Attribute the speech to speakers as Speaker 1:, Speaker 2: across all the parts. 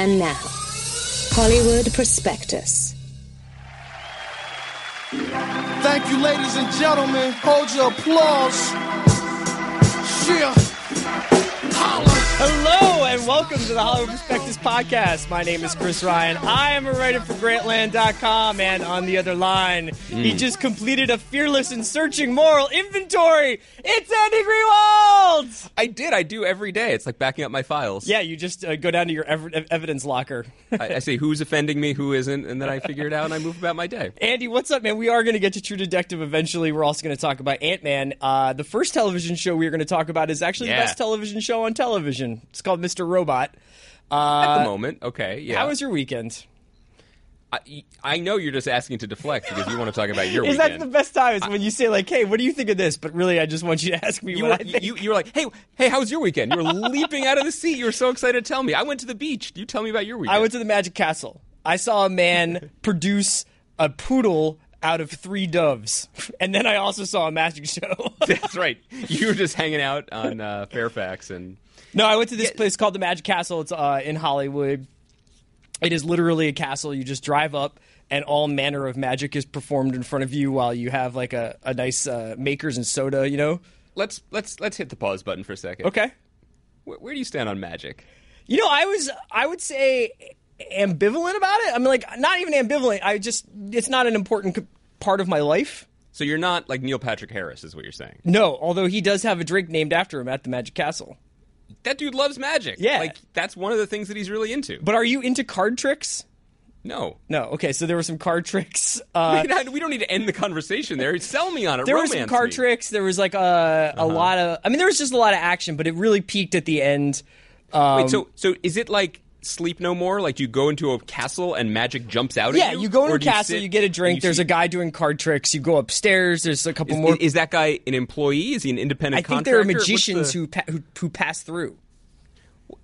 Speaker 1: And now, Hollywood Prospectus.
Speaker 2: Thank you, ladies and gentlemen. Hold your applause. Yeah. Holla.
Speaker 3: Hello and welcome to the Hollywood Prospectus podcast. My name is Chris Ryan. I am a writer for Grantland.com, and on the other line, he just completed a fearless and searching moral inventory. It's Andy Greenwald.
Speaker 4: I did. I do every day. It's like backing up my files.
Speaker 3: Yeah, you just uh, go down to your ev- evidence locker.
Speaker 4: I, I say who's offending me, who isn't, and then I figure it out and I move about my day.
Speaker 3: Andy, what's up, man? We are going to get to True Detective eventually. We're also going to talk about Ant Man. Uh, the first television show we are going to talk about is actually the best television show on television. It's called Mr. Robot. Uh,
Speaker 4: At the moment, okay, yeah.
Speaker 3: How was your weekend?
Speaker 4: I, I know you're just asking to deflect because you want to talk about your
Speaker 3: Is that the best time? Is when you say like, "Hey, what do you think of this?" But really, I just want you to ask me
Speaker 4: you
Speaker 3: what
Speaker 4: were,
Speaker 3: I think.
Speaker 4: you, you were like, hey, hey, how was your weekend? You were leaping out of the seat. You were so excited to tell me. I went to the beach. You tell me about your weekend.
Speaker 3: I went to the Magic Castle. I saw a man produce a poodle out of three doves, and then I also saw a magic show.
Speaker 4: That's right. You were just hanging out on uh, Fairfax and
Speaker 3: no, I went to this place called the Magic Castle. It's uh, in Hollywood. It is literally a castle. You just drive up, and all manner of magic is performed in front of you while you have like a, a nice uh, Maker's and soda. You know?
Speaker 4: let's let's let's hit the pause button for a second.
Speaker 3: Okay.
Speaker 4: Where, where do you stand on magic?
Speaker 3: You know, I was I would say ambivalent about it. I mean, like not even ambivalent. I just it's not an important part of my life.
Speaker 4: So you're not like Neil Patrick Harris, is what you're saying.
Speaker 3: No, although he does have a drink named after him at the Magic Castle.
Speaker 4: That dude loves magic.
Speaker 3: Yeah.
Speaker 4: like that's one of the things that he's really into.
Speaker 3: But are you into card tricks?
Speaker 4: No,
Speaker 3: No. Okay, so there were some card tricks. Uh,
Speaker 4: we don't need to end the conversation there. Sell me on it.
Speaker 3: there were some card
Speaker 4: me.
Speaker 3: tricks. There was like a a lot of. I mean, there was just a lot of action, but it really peaked at the end. Um,
Speaker 4: Wait, so so is it like Sleep No More? Like you go into a castle and magic jumps out
Speaker 3: yeah,
Speaker 4: at you?
Speaker 3: you go into a
Speaker 4: do you
Speaker 3: castle,
Speaker 4: sit
Speaker 3: you get a drink.
Speaker 4: you
Speaker 3: There's
Speaker 4: see-
Speaker 3: a guy doing card tricks. You go upstairs. There's a couple
Speaker 4: Is,
Speaker 3: more.
Speaker 4: is that guy an employee? Is he an independent
Speaker 3: I think there are magicians
Speaker 4: the-
Speaker 3: who, pa- who who pass through.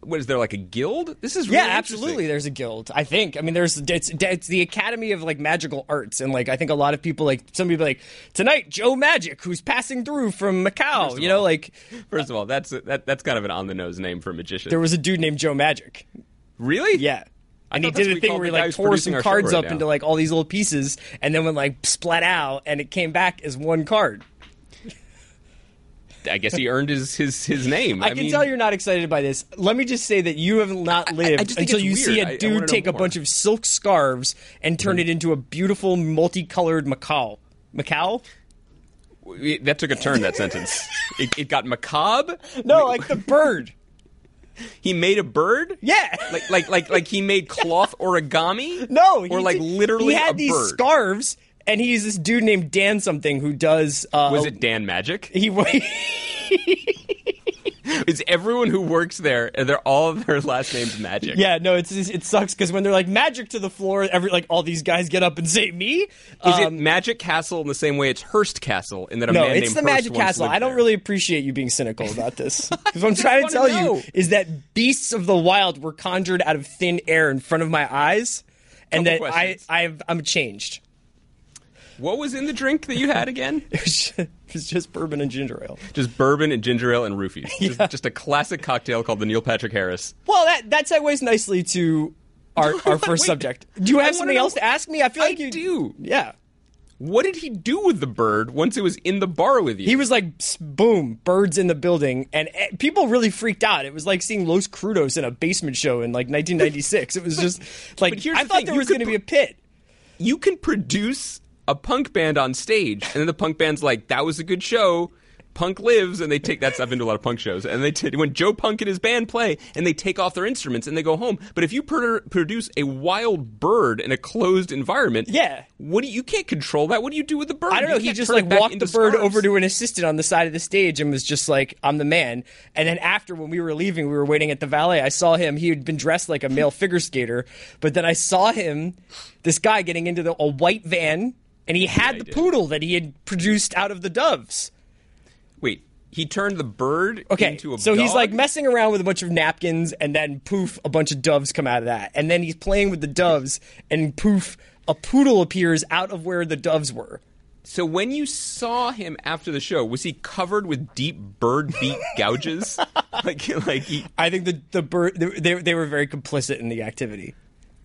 Speaker 4: What is there like a guild? This is really
Speaker 3: Yeah, absolutely. There's a guild. I think. I mean, there's it's, it's the Academy of like Magical Arts, and like I think a lot of people like some people like tonight Joe Magic, who's passing through from Macau. You know,
Speaker 4: all,
Speaker 3: like
Speaker 4: First of all, that's that, that's kind of an on the nose name for a magician.
Speaker 3: there was a dude named Joe Magic.
Speaker 4: Really?
Speaker 3: Yeah. And he did a thing where he like tore some cards
Speaker 4: right
Speaker 3: up
Speaker 4: now.
Speaker 3: into like all these little pieces, and then went like splat out, and it came back as one card.
Speaker 4: I guess he earned his his his name.
Speaker 3: I, can
Speaker 4: mean,
Speaker 3: tell you're not excited by this. Let me just say that you have not lived
Speaker 4: I think
Speaker 3: until you see
Speaker 4: weird.
Speaker 3: a
Speaker 4: I- I
Speaker 3: dude take a bunch of silk scarves and turn mm-hmm. it into a beautiful multicolored macaw. Macaw?
Speaker 4: that took a turn. That sentence. It, it got macabre.
Speaker 3: No, like the bird.
Speaker 4: He made a bird.
Speaker 3: Yeah.
Speaker 4: Like like like like he made cloth origami.
Speaker 3: No,
Speaker 4: or
Speaker 3: he
Speaker 4: like
Speaker 3: did-
Speaker 4: literally
Speaker 3: he had these
Speaker 4: bird.
Speaker 3: scarves, and he's this dude named Dan something who does. Uh,
Speaker 4: Was it Dan Magic?
Speaker 3: He
Speaker 4: Is everyone who works there? Are they're all of their last names Magic?
Speaker 3: yeah, no, it's it sucks because when they're like magic to the floor, every like all these guys get up and say me.
Speaker 4: Is
Speaker 3: Um,
Speaker 4: it Magic Castle in the same way it's Hearst Castle in that a
Speaker 3: no,
Speaker 4: man
Speaker 3: it's
Speaker 4: named
Speaker 3: the
Speaker 4: Hearst
Speaker 3: Magic Castle. I don't
Speaker 4: there?
Speaker 3: really appreciate you being cynical about this. Because what I'm trying to tell
Speaker 4: know.
Speaker 3: you is that beasts of the wild were conjured out of thin air in front of my eyes, and
Speaker 4: Couple
Speaker 3: that I. I've, I'm changed.
Speaker 4: What was in the drink that you had again?
Speaker 3: It was just, it was just bourbon and ginger ale.
Speaker 4: just bourbon and ginger ale and roofies. Just, just a classic cocktail called the Neil Patrick Harris.
Speaker 3: Well, that that segues nicely to our our first
Speaker 4: Wait,
Speaker 3: subject. Do you have
Speaker 4: wanna
Speaker 3: something
Speaker 4: know-
Speaker 3: else to ask me? I feel
Speaker 4: I
Speaker 3: like you
Speaker 4: do.
Speaker 3: Yeah.
Speaker 4: What did he do with the bird once it was in the bar with you?
Speaker 3: He was like, boom, birds in the building, and eh, people really freaked out. It was like seeing Los Crudos in a basement show in like 1996. it was just like I thought
Speaker 4: thing,
Speaker 3: there
Speaker 4: you
Speaker 3: was going to
Speaker 4: pr-
Speaker 3: be a pit.
Speaker 4: you can produce a punk band on stage, and then the punk band's like, "That was a good show." Punk lives, and they take that stuff into a lot of punk shows, and they t- when Joe Punk and his band play, and they take off their instruments and they go home. But if you pr- produce a wild bird in a closed environment,
Speaker 3: Yeah.
Speaker 4: what do you, you can't control that? What do you do with the bird?
Speaker 3: I don't know.
Speaker 4: You
Speaker 3: He just like walked the bird
Speaker 4: scarves.
Speaker 3: over to an assistant on the side of the stage and was just like, "I'm the man." And then after, when we were leaving, we were waiting at the valet. I saw him. He had been dressed like a male figure skater, but then I saw him, this guy getting into the, a white van, and he had
Speaker 4: he
Speaker 3: the poodle that he had produced out of the doves.
Speaker 4: Wait, he turned the bird
Speaker 3: Okay,
Speaker 4: into a
Speaker 3: so he's like messing around with a bunch of napkins, and then poof, a bunch of doves come out of that, and then he's playing with the doves, and poof, a poodle appears out of where the doves were.
Speaker 4: So when you saw him after the show, was he covered with deep bird beak gouges? like, like he,
Speaker 3: I think the the bird they they were very complicit in the activity.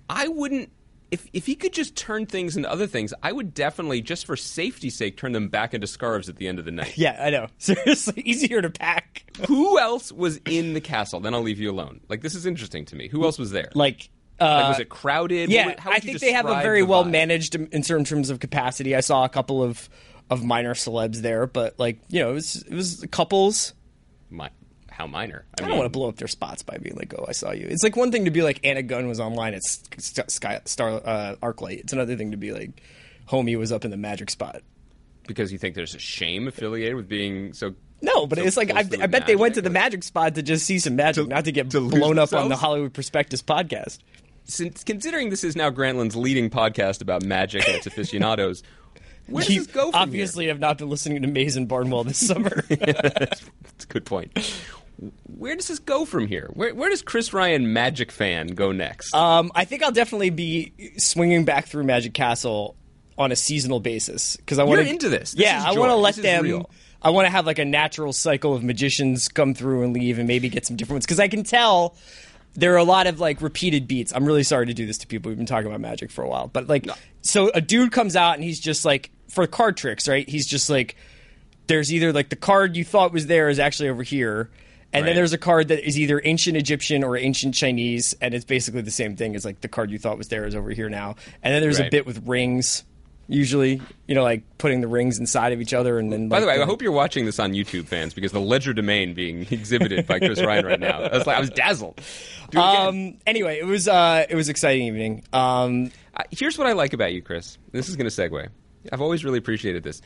Speaker 4: I wouldn't. If if he could just turn things into other things, I would definitely, just for safety's sake, turn them back into scarves at the end of the night.
Speaker 3: Yeah, I know. Seriously, easier to pack.
Speaker 4: Who else was in the castle? Then I'll leave you alone. Like this is interesting to me. Who else was there?
Speaker 3: Like. Uh,
Speaker 4: Like, was it crowded?
Speaker 3: Yeah,
Speaker 4: would-
Speaker 3: I think they have a very well
Speaker 4: vibe?
Speaker 3: managed in in certain terms of capacity. I saw a couple of of minor celebs there, but like you know, it was it was couples.
Speaker 4: Mi- how minor?
Speaker 3: I don't want to blow up their spots by being like, "Oh, I saw you." It's like one thing to be like Anna Gunn was online at Sky Star uh, ArcLight. It's another thing to be like, "Homie was up in the magic spot."
Speaker 4: because you think there's a shame affiliated with being so.
Speaker 3: No, but
Speaker 4: so
Speaker 3: it's like I, I bet they went to the magic spot to just see some magic, not to get
Speaker 4: to
Speaker 3: blown up on the? Hollywood Prospectus podcast.
Speaker 4: Since considering this is now Grantland's leading podcast about magic and its aficionados, where does
Speaker 3: You
Speaker 4: this go? From
Speaker 3: obviously have not been listening to Mays and Barnwell this summer.
Speaker 4: here? that's a good point. Where does this go from here? Where, where does Chris Ryan, Magic fan, go next?
Speaker 3: Um, I think I'll definitely be swinging back through Magic Castle on a seasonal basis because I want
Speaker 4: You're into this. This
Speaker 3: yeah, I want to let them.
Speaker 4: real.
Speaker 3: I want to have like a natural cycle of magicians come through and leave, and maybe get some different ones because I can tell there are a lot of like repeated beats. I'm really sorry to do this to people. We've been talking about Magic for a while, but like, so a dude comes out and he's just like for card tricks, right? He's just like there's either like the card you thought was there is actually over here. And then there's a card that is either ancient Egyptian or ancient Chinese, and it's basically the same thing as like the card you thought was there is over here now. And then there's a bit with rings, usually, you know, like putting the rings inside of each other, and then.
Speaker 4: By the way, I hope you're watching this on YouTube, fans, because the legerdemain being exhibited by Chris Ryan right now. I was like, I was dazzled. Do it again.
Speaker 3: Um. Anyway, it was uh, it was exciting evening. Um.
Speaker 4: Uh, here's what I like about you, Chris. This is going to segue. I've always really appreciated this.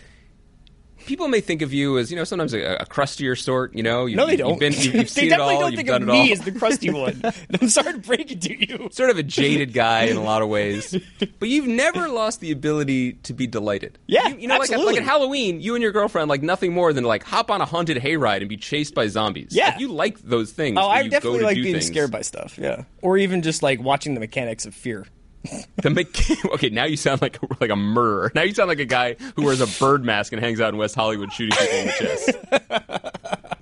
Speaker 4: People may think of you as, you know, sometimes a, a crustier sort. You know, you,
Speaker 3: No, they
Speaker 4: you've
Speaker 3: don't.
Speaker 4: been, you've, you've
Speaker 3: they
Speaker 4: seen it
Speaker 3: definitely
Speaker 4: all.
Speaker 3: don't
Speaker 4: you've
Speaker 3: think of me as the crusty one. I'm sorry to break it to you.
Speaker 4: sort of a jaded guy in a lot of ways, but you've never lost the ability to be delighted.
Speaker 3: Yeah,
Speaker 4: you, you know, like,
Speaker 3: absolutely.
Speaker 4: like at Halloween, you and your girlfriend like nothing more than like hop on a haunted hayride and be chased by zombies.
Speaker 3: Yeah.
Speaker 4: Like, you like those things.
Speaker 3: Oh, I definitely like being
Speaker 4: things.
Speaker 3: scared by stuff. Yeah, or even just like watching the mechanics of fear.
Speaker 4: The okay, now you sound like a, like a murderer. Now you sound like a guy who wears a bird mask and hangs out in West Hollywood shooting people in the chest.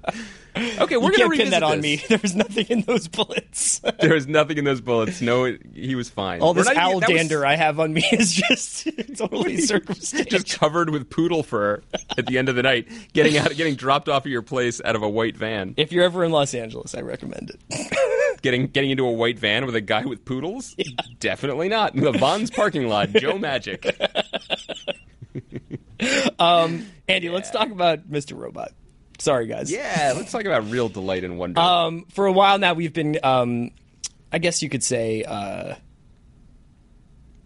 Speaker 4: Okay, we're
Speaker 3: you
Speaker 4: gonna
Speaker 3: pin that on me. There was nothing in those bullets.
Speaker 4: There was nothing in those bullets. No, he was fine.
Speaker 3: All
Speaker 4: We're
Speaker 3: this
Speaker 4: not even-
Speaker 3: owl
Speaker 4: that was
Speaker 3: dander I have on me is just totally circumstantial.
Speaker 4: just covered with poodle fur at the end of the night, getting out, getting dropped off at your place out of a white van,
Speaker 3: if you're ever in Los Angeles, I recommend it.
Speaker 4: Getting getting into a white van with a guy with poodles. Definitely not in the Vons parking lot. Joe Magic.
Speaker 3: Andy, let's talk about Mr. Robot. Sorry, guys.
Speaker 4: Yeah, let's talk about real delight and wonder.
Speaker 3: Um, for a while now, we've been, um, I guess you could say, uh,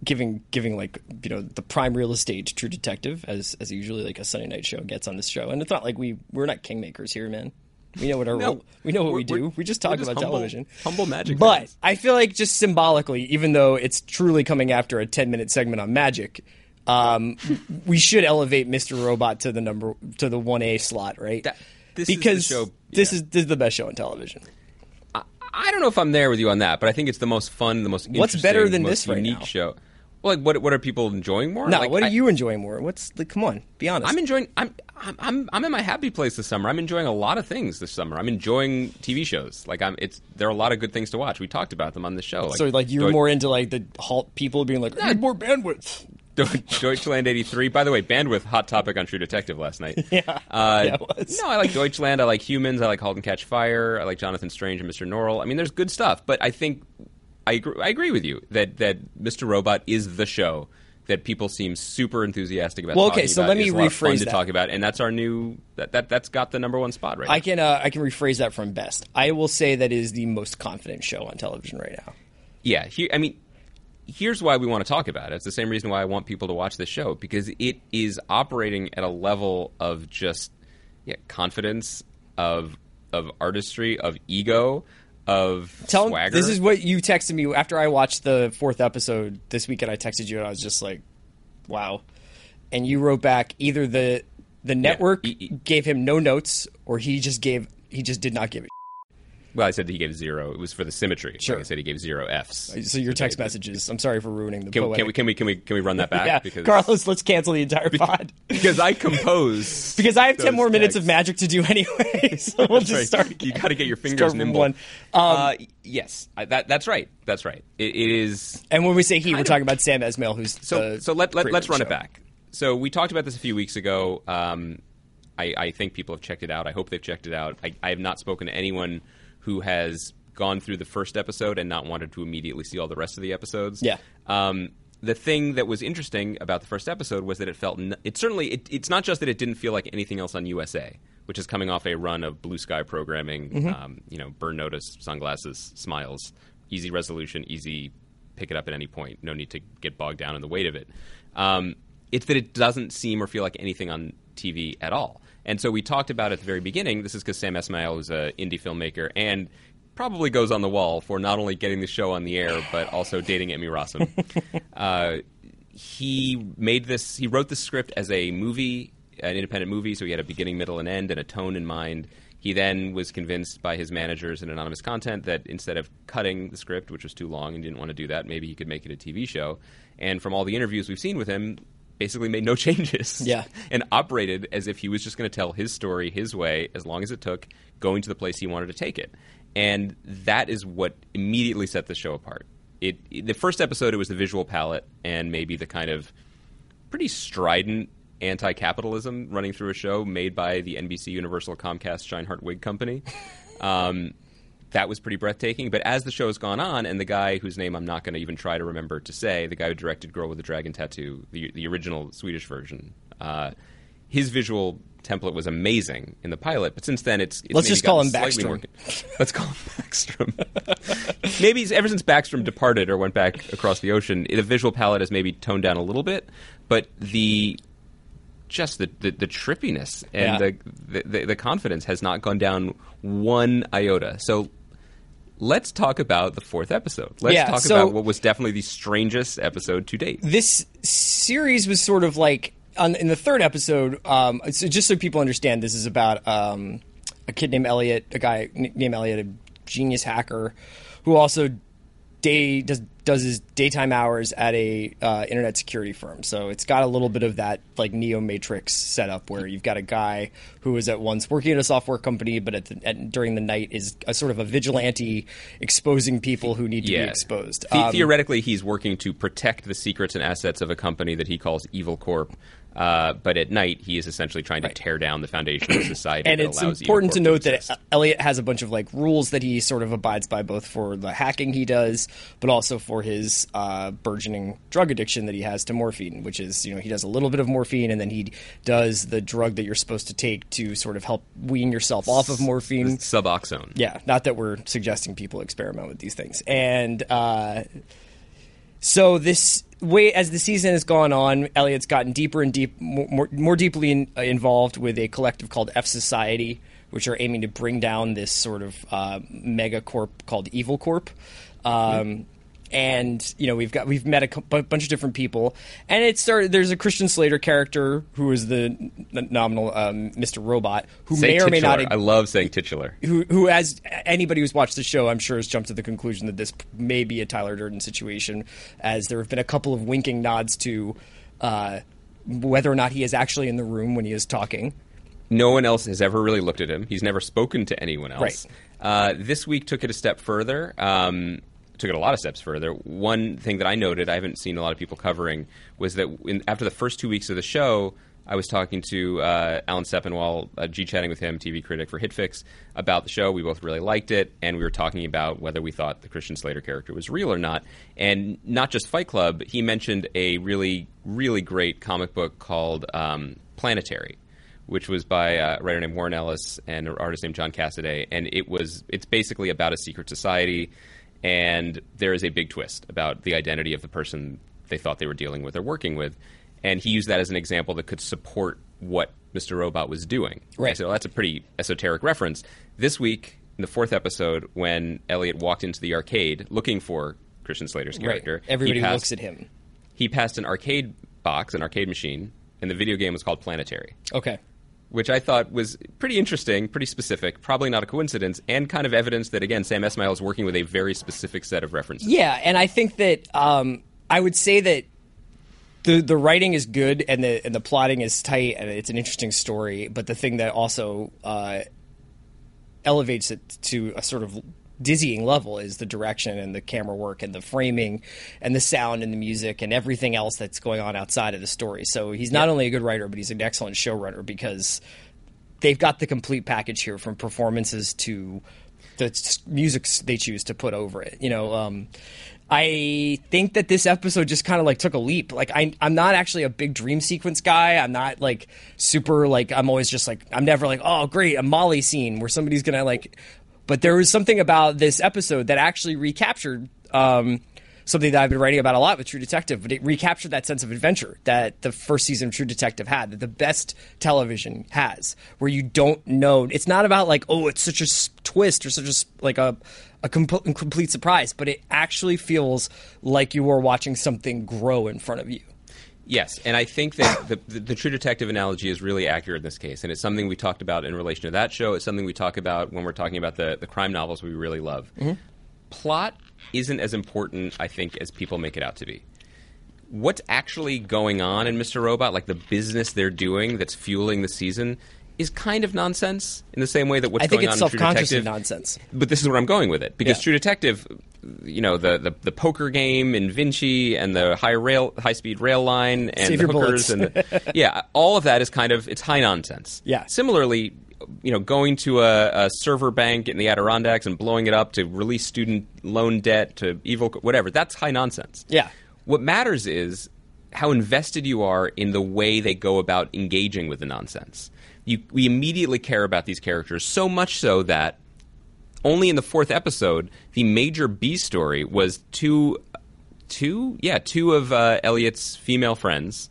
Speaker 3: giving giving like you know the prime real estate to True Detective as as usually like a Sunday night show gets on this show, and it's not like we we're not kingmakers here, man. We know what our
Speaker 4: No.
Speaker 3: role, we know what we do.
Speaker 4: we're-
Speaker 3: just talk
Speaker 4: just
Speaker 3: about
Speaker 4: humble-
Speaker 3: television,
Speaker 4: humble magic
Speaker 3: But
Speaker 4: fans.
Speaker 3: I feel like just symbolically, even though it's truly coming after a ten minute segment on magic. Um, we should elevate Mr. Robot to the number to the one A slot, right?
Speaker 4: That- this is the
Speaker 3: because
Speaker 4: show-
Speaker 3: this is this is the best show on television.
Speaker 4: I don't know if I'm there with you on that, but I think it's the most fun, the most
Speaker 3: What's better than this right
Speaker 4: unique
Speaker 3: now?
Speaker 4: show. Well, like what what are people enjoying more?
Speaker 3: No,
Speaker 4: Like,
Speaker 3: what are
Speaker 4: I-
Speaker 3: you enjoying more? What's like? Come on, be honest.
Speaker 4: I'm enjoying. I'm, I'm I'm I'm in my happy place this summer. I'm enjoying a lot of things this summer. I'm enjoying TV shows. Like I'm. It's there are a lot of good things to watch. We talked about them on the show.
Speaker 3: so like you're
Speaker 4: Deu-
Speaker 3: more into like the halt people being like, I need more bandwidth.
Speaker 4: Deu- Deutschland '83. By the way, bandwidth hot topic on True Detective last night.
Speaker 3: Yeah,
Speaker 4: Uh,
Speaker 3: yeah.
Speaker 4: No, I like Deutschland. I like Humans. I like *Halt and Catch Fire*. I like Jonathan Strange and Mr. Norrell. I mean, there's good stuff, but I think I agree, I agree with you that that Mr. Robot is the show that people seem super enthusiastic about.
Speaker 3: Well, okay, so
Speaker 4: about.
Speaker 3: let me
Speaker 4: It's a lot of fun
Speaker 3: rephrase
Speaker 4: to
Speaker 3: that.
Speaker 4: talk about, and that's our new that, that that's got the number one spot right.
Speaker 3: I
Speaker 4: now.
Speaker 3: can uh, I can rephrase that from best. I will say that is the most confident show on television right now.
Speaker 4: Yeah, he, I mean, here's why we want to talk about it. It's the same reason why I want people to watch this show because it is operating at a level of just yeah, confidence, of of artistry, of ego, of
Speaker 3: Tell
Speaker 4: swagger.
Speaker 3: this is what you texted me after I watched the fourth episode this weekend. I texted you and I was just like, "Wow!" And you wrote back either the the network
Speaker 4: E- e-
Speaker 3: gave him no notes or he just gave he just did not give it.
Speaker 4: Well, I said he gave zero. It was for the symmetry.
Speaker 3: Sure.
Speaker 4: Like I said he gave zero Fs.
Speaker 3: So your text messages. I'm sorry for ruining the
Speaker 4: Can,
Speaker 3: poetic.
Speaker 4: can we can we can we can we run that back?
Speaker 3: yeah,
Speaker 4: because
Speaker 3: Carlos, let's cancel the entire pod.
Speaker 4: because I compose
Speaker 3: Because I have ten more minutes of magic to do anyway, so we'll just
Speaker 4: That's
Speaker 3: start.
Speaker 4: right. You got to get your fingers nimble.
Speaker 3: one. Um,
Speaker 4: uh, yes, I, that that's right. That's right. It, it is
Speaker 3: And when we say he, we're talking about Sam Esmail, who's
Speaker 4: so so Let let
Speaker 3: the
Speaker 4: run it back. So we talked about this a few weeks ago. Um, I, I think people have checked it out. I hope they've checked it out. I, I have not spoken to anyone who has gone through the first episode and not wanted to immediately see all the rest of the episodes.
Speaker 3: Yeah.
Speaker 4: Um, the thing that was interesting about the first episode was that it felt n- it certainly it, it's not just that it didn't feel like anything else on USA, which is coming off a run of blue sky programming.
Speaker 3: Mm-hmm.
Speaker 4: Um, you know, burn notice, sunglasses, smiles, easy resolution, easy pick it up at any point. No need to get bogged down in the weight of it. Um, it's that it doesn't seem or feel like anything on TV at all. And so we talked about at the very beginning. This is because Sam Esmail is an indie filmmaker and probably goes on the wall for not only getting the show on the air but also dating Emmy Rossum. uh, he made this. He wrote the script as a movie, an independent movie, so he had a beginning, middle, and end, and a tone in mind. He then was convinced by his managers and Anonymous Content that instead of cutting the script, which was too long and didn't want to do that, maybe he could make it a TV show. And from all the interviews we've seen with him, basically made no changes.
Speaker 3: Yeah.
Speaker 4: and operated as if he was just going to tell his story his way, as long as it took going to the place he wanted to take it. And that is what immediately set the show apart. It, the first episode, it was the visual palette and maybe the kind of pretty strident anti-capitalism running through a show made by the NBC Universal Comcast Sheinhardt Wig Company. Um, that was pretty breathtaking. But as the show has gone on, and the guy whose name I'm not going to even try to remember to say, the guy who directed Girl with the Dragon Tattoo, the, the original Swedish version, uh, his visual template was amazing in the pilot. But since then, it's, it's
Speaker 3: Let's just call him Backstrom.
Speaker 4: more- let's call him Backstrom. maybe ever since Backstrom departed or went back across the ocean, the visual palette has maybe toned down a little bit, but the just the, the, the trippiness and
Speaker 3: Yeah.
Speaker 4: the, the the confidence has not gone down one iota. So let's talk about the fourth episode. Let's
Speaker 3: Yeah,
Speaker 4: talk
Speaker 3: so-
Speaker 4: about what was definitely the strangest episode to date.
Speaker 3: this series was sort of like on, in the third episode. Um, so just so people understand, this is about um, a kid named Elliot, a guy named Elliot, a genius hacker, who also day does does his daytime hours at a uh, internet security firm. So it's got a little bit of that like Neo Matrix setup where you've got a guy who is at once working at a software company, but at, the, at during the night is a sort of a vigilante exposing people who need to be exposed.
Speaker 4: The-
Speaker 3: Um,
Speaker 4: theoretically, he's working to protect the secrets and assets of a company that he calls Evil Corp. Uh, but at night, he is essentially trying to tear down the foundation of society.
Speaker 3: and
Speaker 4: that
Speaker 3: it's
Speaker 4: allows
Speaker 3: important to note
Speaker 4: Corp
Speaker 3: that. Elliot has a bunch of like rules that he sort of abides by, both for the hacking he does, but also for his uh, burgeoning drug addiction that he has to morphine, which is you know he does a little bit of morphine and then he does the drug that you're supposed to take to sort of help wean yourself off of morphine.
Speaker 4: Suboxone.
Speaker 3: Yeah, not that we're suggesting people experiment with these things. And uh, so this way, as the season has gone on, Elliot's gotten deeper and deep, more, more, deeply in, uh, involved with a collective called F Society, which are aiming to bring down this sort of uh, mega corp called Evil Corp. Um, and you know we've got we've met a bunch of different people, and it started. There's a Christian Slater character who is the nominal um, Mr. Robot, who
Speaker 4: Say
Speaker 3: may or may not
Speaker 4: titular. I love saying titular.
Speaker 3: who, who as anybody who's watched the show, I'm sure has jumped to the conclusion that this may be a Tyler Durden situation, as there have been a couple of winking nods to uh, whether or not he is actually in the room when he is talking.
Speaker 4: No one else has ever really looked at him. He's never spoken to anyone else.
Speaker 3: Right.
Speaker 4: Uh, this week took it a step further. Um, took it a lot of steps further. One thing that I noted, I haven't seen a lot of people covering, was that in, after the first two weeks of the show, I was talking to uh, Alan Sepinwall, uh, G chatting with him, TV critic for HitFix, about the show. We both really liked it, and we were talking about whether we thought the Christian Slater character was real or not. And not just Fight Club, he mentioned a really, really great comic book called um, Planetary which was by a writer named Warren Ellis and an artist named John Cassaday, and it was it's basically about a secret society, and there is a big twist about the identity of the person they thought they were dealing with or working with, and he used that as an example that could support what Mr. Robot was doing.
Speaker 3: Right.
Speaker 4: So that's a pretty esoteric reference. This week, in the fourth episode, when Elliot walked into the arcade looking for Christian Slater's character, he
Speaker 3: Everybody
Speaker 4: passed-
Speaker 3: looks at him.
Speaker 4: He passed an arcade box, an arcade machine, and the video game was called Planetary
Speaker 3: Okay.
Speaker 4: Which I thought was pretty interesting, pretty specific, probably not a coincidence, and kind of evidence that again Sam Esmail is working with a very specific set of references.
Speaker 3: Yeah, and I think that um, I would say that the the writing is good and the and the plotting is tight and it's an interesting story. But the thing that also uh, elevates it to a sort of dizzying level is the direction and the camera work and the framing and the sound and the music and everything else that's going on outside of the story. So he's not only a good writer, but he's an excellent showrunner because they've got the complete package here from performances to the music they choose to put over it. You know, um, I think that this episode just kind of like took a leap. Like I, I'm not actually a big dream sequence guy. I'm not like super like I'm always just like I'm never like oh great a Molly scene where somebody's gonna like. But there was something about this episode that actually recaptured um, something that I've been writing about a lot with True Detective. But it recaptured that sense of adventure that the first season of True Detective had, that the best television has, where you don't know. It's not about like oh it's such a twist or such a like a a com- complete surprise, but it actually feels like you are watching something grow in front of you.
Speaker 4: Yes, and I think that the, the, the True Detective analogy is really accurate in this case, and it's something we talked about in relation to that show. It's something we talk about when we're talking about the, the crime novels we really love. Mm-hmm. Plot isn't as important, I think, as people make it out to be. What's actually going on in Mr. Robot, like the business they're doing that's fueling the season, is kind of nonsense in the same way that what's
Speaker 3: I think
Speaker 4: going
Speaker 3: it's
Speaker 4: on in True Detective
Speaker 3: nonsense.
Speaker 4: but this is where I'm going with it because
Speaker 3: Yeah.
Speaker 4: True Detective, you know, the, the the poker game in Vinci and the high rail high speed rail line and
Speaker 3: Save
Speaker 4: the hookers and the, yeah, all of that is kind of it's high nonsense.
Speaker 3: Yeah.
Speaker 4: Similarly, you know, going to a, a server bank in the Adirondacks and blowing it up to release student loan debt to evil whatever that's high nonsense.
Speaker 3: Yeah.
Speaker 4: What matters is how invested you are in the way they go about engaging with the nonsense. You, we immediately care about these characters so much so that only in the fourth episode, the major B story was two, two, yeah, two of uh, Elliot's female friends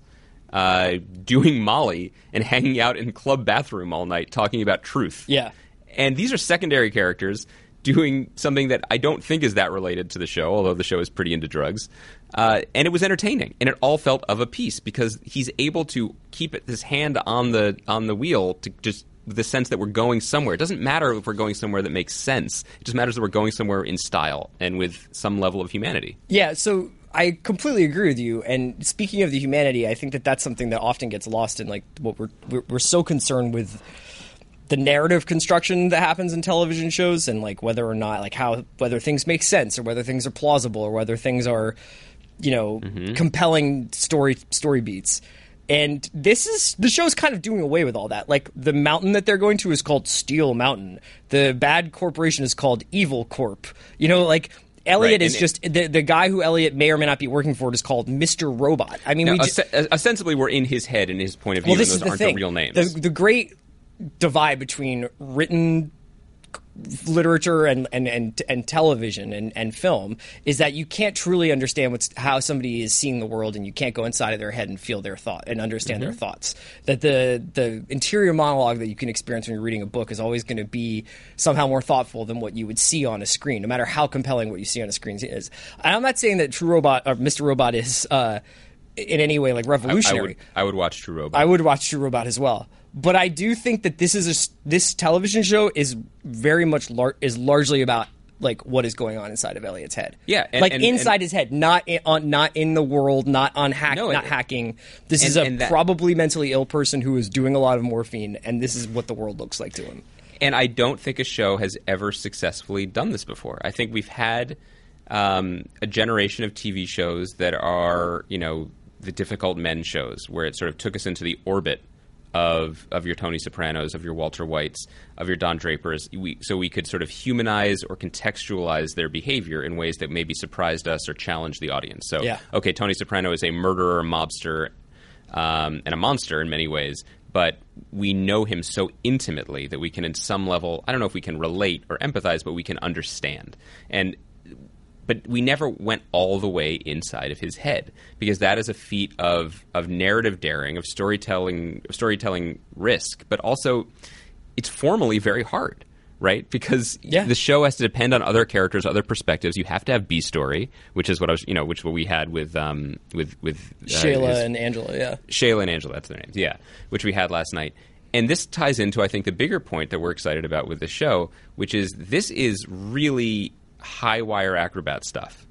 Speaker 4: uh, doing Molly and hanging out in club bathroom all night talking about truth.
Speaker 3: Yeah.
Speaker 4: And these are secondary characters doing something that I don't think is that related to the show, although the show is pretty into drugs. Uh, and it was entertaining, and it all felt of a piece because he's able to keep it, his hand on the on the wheel to just the sense that we're going somewhere. It doesn't matter if we're going somewhere that makes sense. It just matters that we're going somewhere in style and with some level of humanity.
Speaker 3: Yeah, so I completely agree with you. And speaking of the humanity, I think that that's something that often gets lost in like what we're we're, we're so concerned with the narrative construction that happens in television shows and like whether or not like how whether things make sense or whether things are plausible or whether things are you know mm-hmm. compelling story story beats and this is the show's kind of doing away with all that like the mountain that they're going to is called steel mountain the bad corporation is called evil corp you know like Elliot
Speaker 4: Right,
Speaker 3: is just the the guy who Elliot may or may not be working for is called Mr. Robot. I mean,
Speaker 4: Now,
Speaker 3: we just,
Speaker 4: ost- uh, ostensibly, we're in his head and his point of view,
Speaker 3: well, this
Speaker 4: and
Speaker 3: is the
Speaker 4: aren't
Speaker 3: thing.
Speaker 4: the real names.
Speaker 3: The, the great divide between written literature and, and, and, and television and, and film is that you can't truly understand what's how somebody is seeing the world and you can't go inside of their head and feel their thought and understand
Speaker 4: Mm-hmm.
Speaker 3: their thoughts that the the interior monologue that you can experience when you're reading a book is always going to be somehow more thoughtful than what you would see on a screen no matter how compelling what you see on a screen is and I'm not saying that True Robot or Mr. Robot is uh, in any way like
Speaker 4: I
Speaker 3: revolutionary
Speaker 4: would, I would watch True Robot.
Speaker 3: I would watch True Robot as well. But I do think that this is a this television show is very much lar- is largely about like what is going on inside of Elliot's head.
Speaker 4: Yeah, and-
Speaker 3: like
Speaker 4: and-
Speaker 3: inside
Speaker 4: and-
Speaker 3: his head, not in, on not in the world, not on hack,
Speaker 4: No,
Speaker 3: not hacking. This is a
Speaker 4: that-
Speaker 3: probably mentally ill person who is doing a lot of morphine, and this is what the world looks like to him.
Speaker 4: and I don't think a show has ever successfully done this before. I think we've had um, a generation of TV shows that are, you know, the difficult men shows, where it sort of took us into the orbit of of your Tony Sopranos, of your Walter Whites, of your Don Drapers, we, so we could sort of humanize or contextualize their behavior in ways that maybe surprised us or challenged the audience. So,
Speaker 3: Yeah.
Speaker 4: okay, Tony Soprano is a murderer, mobster, um, and a monster in many ways, but we know him so intimately that we can, in some level, I don't know if we can relate or empathize, but we can understand. And but we never went all the way inside of his head because that is a feat of of narrative daring, of storytelling, storytelling risk, but also it's formally very hard. Right, because
Speaker 3: Yeah.
Speaker 4: the show has to depend on other characters, other perspectives. You have to have B story, which is what I was, you know, which what we had with um with with uh,
Speaker 3: Shayla
Speaker 4: his-
Speaker 3: and Angela, yeah.
Speaker 4: Shayla and Angela, that's their names. Yeah, which we had last night. And this ties into, I think, the bigger point that we're excited about with the show, which is this is really high wire acrobat stuff.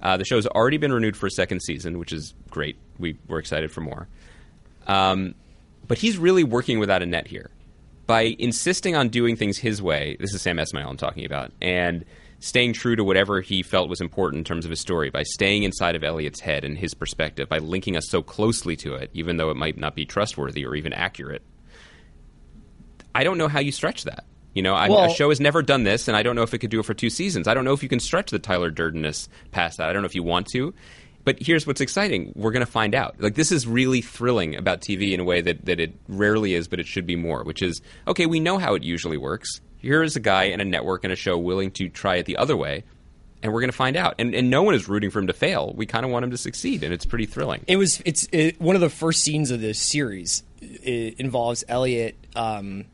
Speaker 4: Uh, the show's already been renewed for a second season, which is great. We, we're excited for more. Um, but he's really working without a net here. By insisting on doing things his way, this is Sam Esmail I'm talking about, and staying true to whatever he felt was important in terms of his story, by staying inside of Elliot's head and his perspective, by linking us so closely to it, even though it might not be trustworthy or even accurate. I don't know how you stretch that. You know,
Speaker 3: Well-
Speaker 4: a show has never done this, and I don't know if it could do it for two seasons. I don't know if you can stretch the Tyler Durdenness past that. I don't know if you want to. But here's what's exciting: we're going to find out. Like this is really thrilling about TV in a way that, that it rarely is, but it should be more. Which is okay. We know how it usually works. Here is a guy and a network and a show willing to try it the other way, and we're going to find out. And, and no one is rooting for him to fail. We kind of want him to succeed, and it's pretty thrilling.
Speaker 3: It was it's it, one of the first scenes of this series. It involves Elliot um,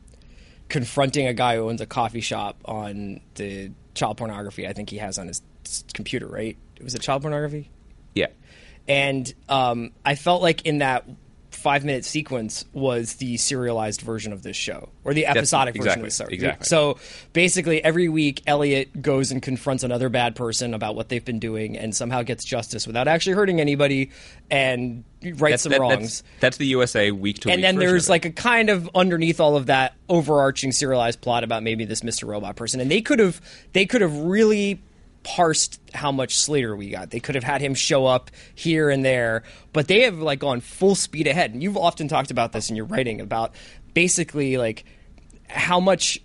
Speaker 3: confronting a guy who owns a coffee shop on the child pornography. I think he has on his computer. Right? Was it child pornography?
Speaker 4: yeah.
Speaker 3: and um, I felt like in that five minute sequence was the serialized version of this show or the episodic version of
Speaker 4: exactly,
Speaker 3: this show.
Speaker 4: exactly.
Speaker 3: So basically, every week Elliot goes and confronts another bad person about what they've been doing and somehow gets justice without actually hurting anybody and rights some
Speaker 4: that-
Speaker 3: wrongs.
Speaker 4: That's, that's the USA week to week.
Speaker 3: And then there's like a kind of underneath all of that overarching serialized plot about maybe this Mr. Robot person. And they could have they could have really parsed how much Slater we got. They could have had him show up here and there, but they have like gone full speed ahead. And you've often talked about this in your writing about basically like how much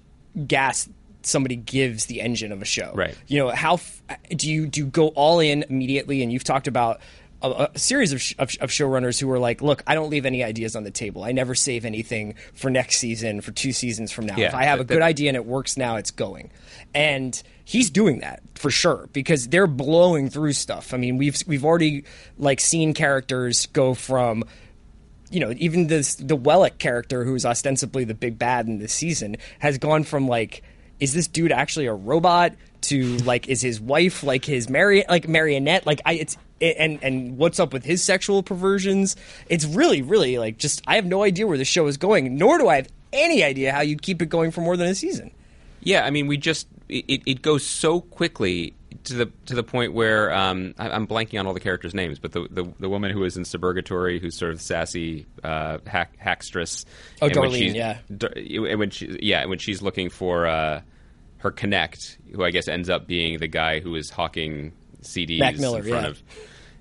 Speaker 3: gas somebody gives the engine of a show.
Speaker 4: Right.
Speaker 3: You know, how f- do you do you go all in immediately? And you've talked about a, a series of, sh- of, of showrunners who are like, "Look, I don't leave any ideas on the table. I never save anything for next season, for two seasons from now.
Speaker 4: Yeah,
Speaker 3: if I have a good
Speaker 4: that-
Speaker 3: idea and it works now, it's going." And he's doing that for sure because they're blowing through stuff. I mean, we've we've already like seen characters go from you know, even this the Wellick character, who's ostensibly the big bad in this season, has gone from like, is this dude actually a robot? To like, is his wife like his Mari- like marionette? Like, I it's it, and and what's up with his sexual perversions? It's really, really like just I have no idea where the show is going, nor do I have any idea how you'd keep it going for more than a season.
Speaker 4: Yeah, I mean, we just it, it goes so quickly to the to the point where um, I, I'm blanking on all the characters' names, but the, the the woman who is in Suburgatory, who's sort of sassy uh, hack, hackstress.
Speaker 3: Oh,
Speaker 4: and
Speaker 3: Darlene, yeah.
Speaker 4: And when she yeah, when she's looking for uh, her connect, who I guess ends up being the guy who is hawking CDs
Speaker 3: Mac Miller,
Speaker 4: in front
Speaker 3: yeah.
Speaker 4: of.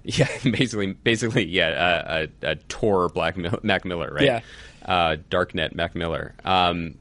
Speaker 4: Yeah, basically, basically, yeah, a, a, a Tor Black Mil- Mac Miller, right?
Speaker 3: Yeah.
Speaker 4: Uh, Darknet Mac Miller. Um,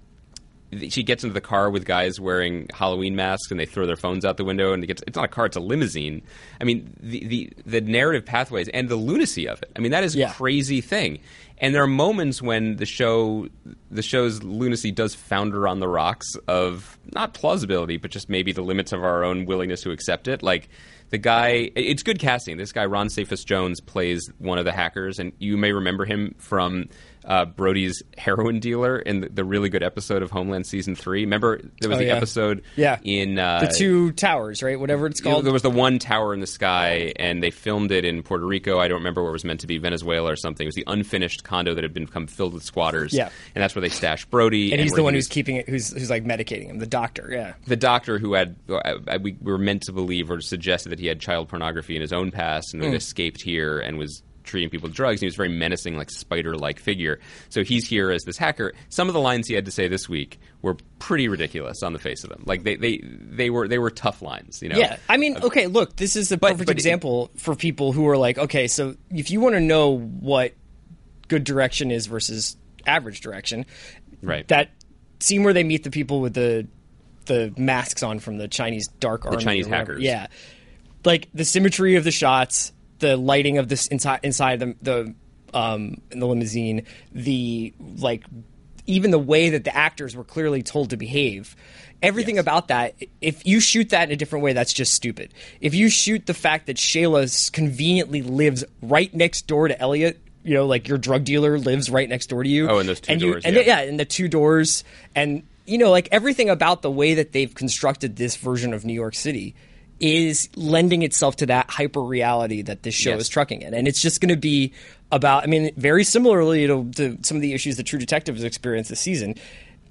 Speaker 4: she gets into the car with guys wearing Halloween masks and they throw their phones out the window and it gets it's not a car it's a limousine. I mean the the, the narrative pathways and the lunacy of it. I mean that is
Speaker 3: Yeah.
Speaker 4: a crazy thing. And there are moments when the show the show's lunacy does founder on the rocks of not plausibility but just maybe the limits of our own willingness to accept it. Like the guy it's good casting. This guy Ron Cephas Jones plays one of the hackers and you may remember him from uh, Brody's heroin dealer in the, the really good episode of Homeland season three. Remember there was
Speaker 3: Oh,
Speaker 4: the
Speaker 3: yeah.
Speaker 4: episode
Speaker 3: Yeah,
Speaker 4: in uh,
Speaker 3: the two towers, right? Whatever it's
Speaker 4: you know,
Speaker 3: called.
Speaker 4: there was the one tower in the sky, and they filmed it in Puerto Rico. I don't remember where it was meant to be, Venezuela or something. It was the unfinished condo that had become filled with squatters.
Speaker 3: Yeah.
Speaker 4: and that's where they stashed Brody.
Speaker 3: and he's the one who's keeping it, who's who's like medicating him, the doctor. Yeah.
Speaker 4: the doctor who had uh, we were meant to believe or suggested that he had child pornography in his own past and had escaped here and was treating people with drugs. And he was a very menacing, like spider-like figure. So he's here as this hacker. Some of the lines he had to say this week were pretty ridiculous on the face of them. Like they they, they were they were tough lines. You know.
Speaker 3: Yeah, I mean, uh, okay, look, this is the perfect
Speaker 4: but it-
Speaker 3: example for people who are like, okay, so if you want to know what good direction is versus average direction,
Speaker 4: Right.
Speaker 3: That scene where they meet the people with the the masks on from the Chinese dark army, the Chinese
Speaker 4: hackers.
Speaker 3: yeah, like the symmetry of the shots, the lighting of this inside inside the the um in the limousine, the like even the way that the actors were clearly told to behave. Everything about that, if you shoot that in a different way, that's just stupid. If you shoot the fact that Shayla conveniently lives right next door to Elliot, you know, like your drug dealer lives right next door to you.
Speaker 4: Oh, and those two
Speaker 3: and you,
Speaker 4: doors,
Speaker 3: and
Speaker 4: yeah.
Speaker 3: the- yeah, and the two doors, and you know, like everything about the way that they've constructed this version of New York City is lending itself to that hyper reality that this show
Speaker 4: Yes.
Speaker 3: is trucking in, and it's just going to be about. I mean, very similarly to, to some of the issues that True Detective has experienced this season.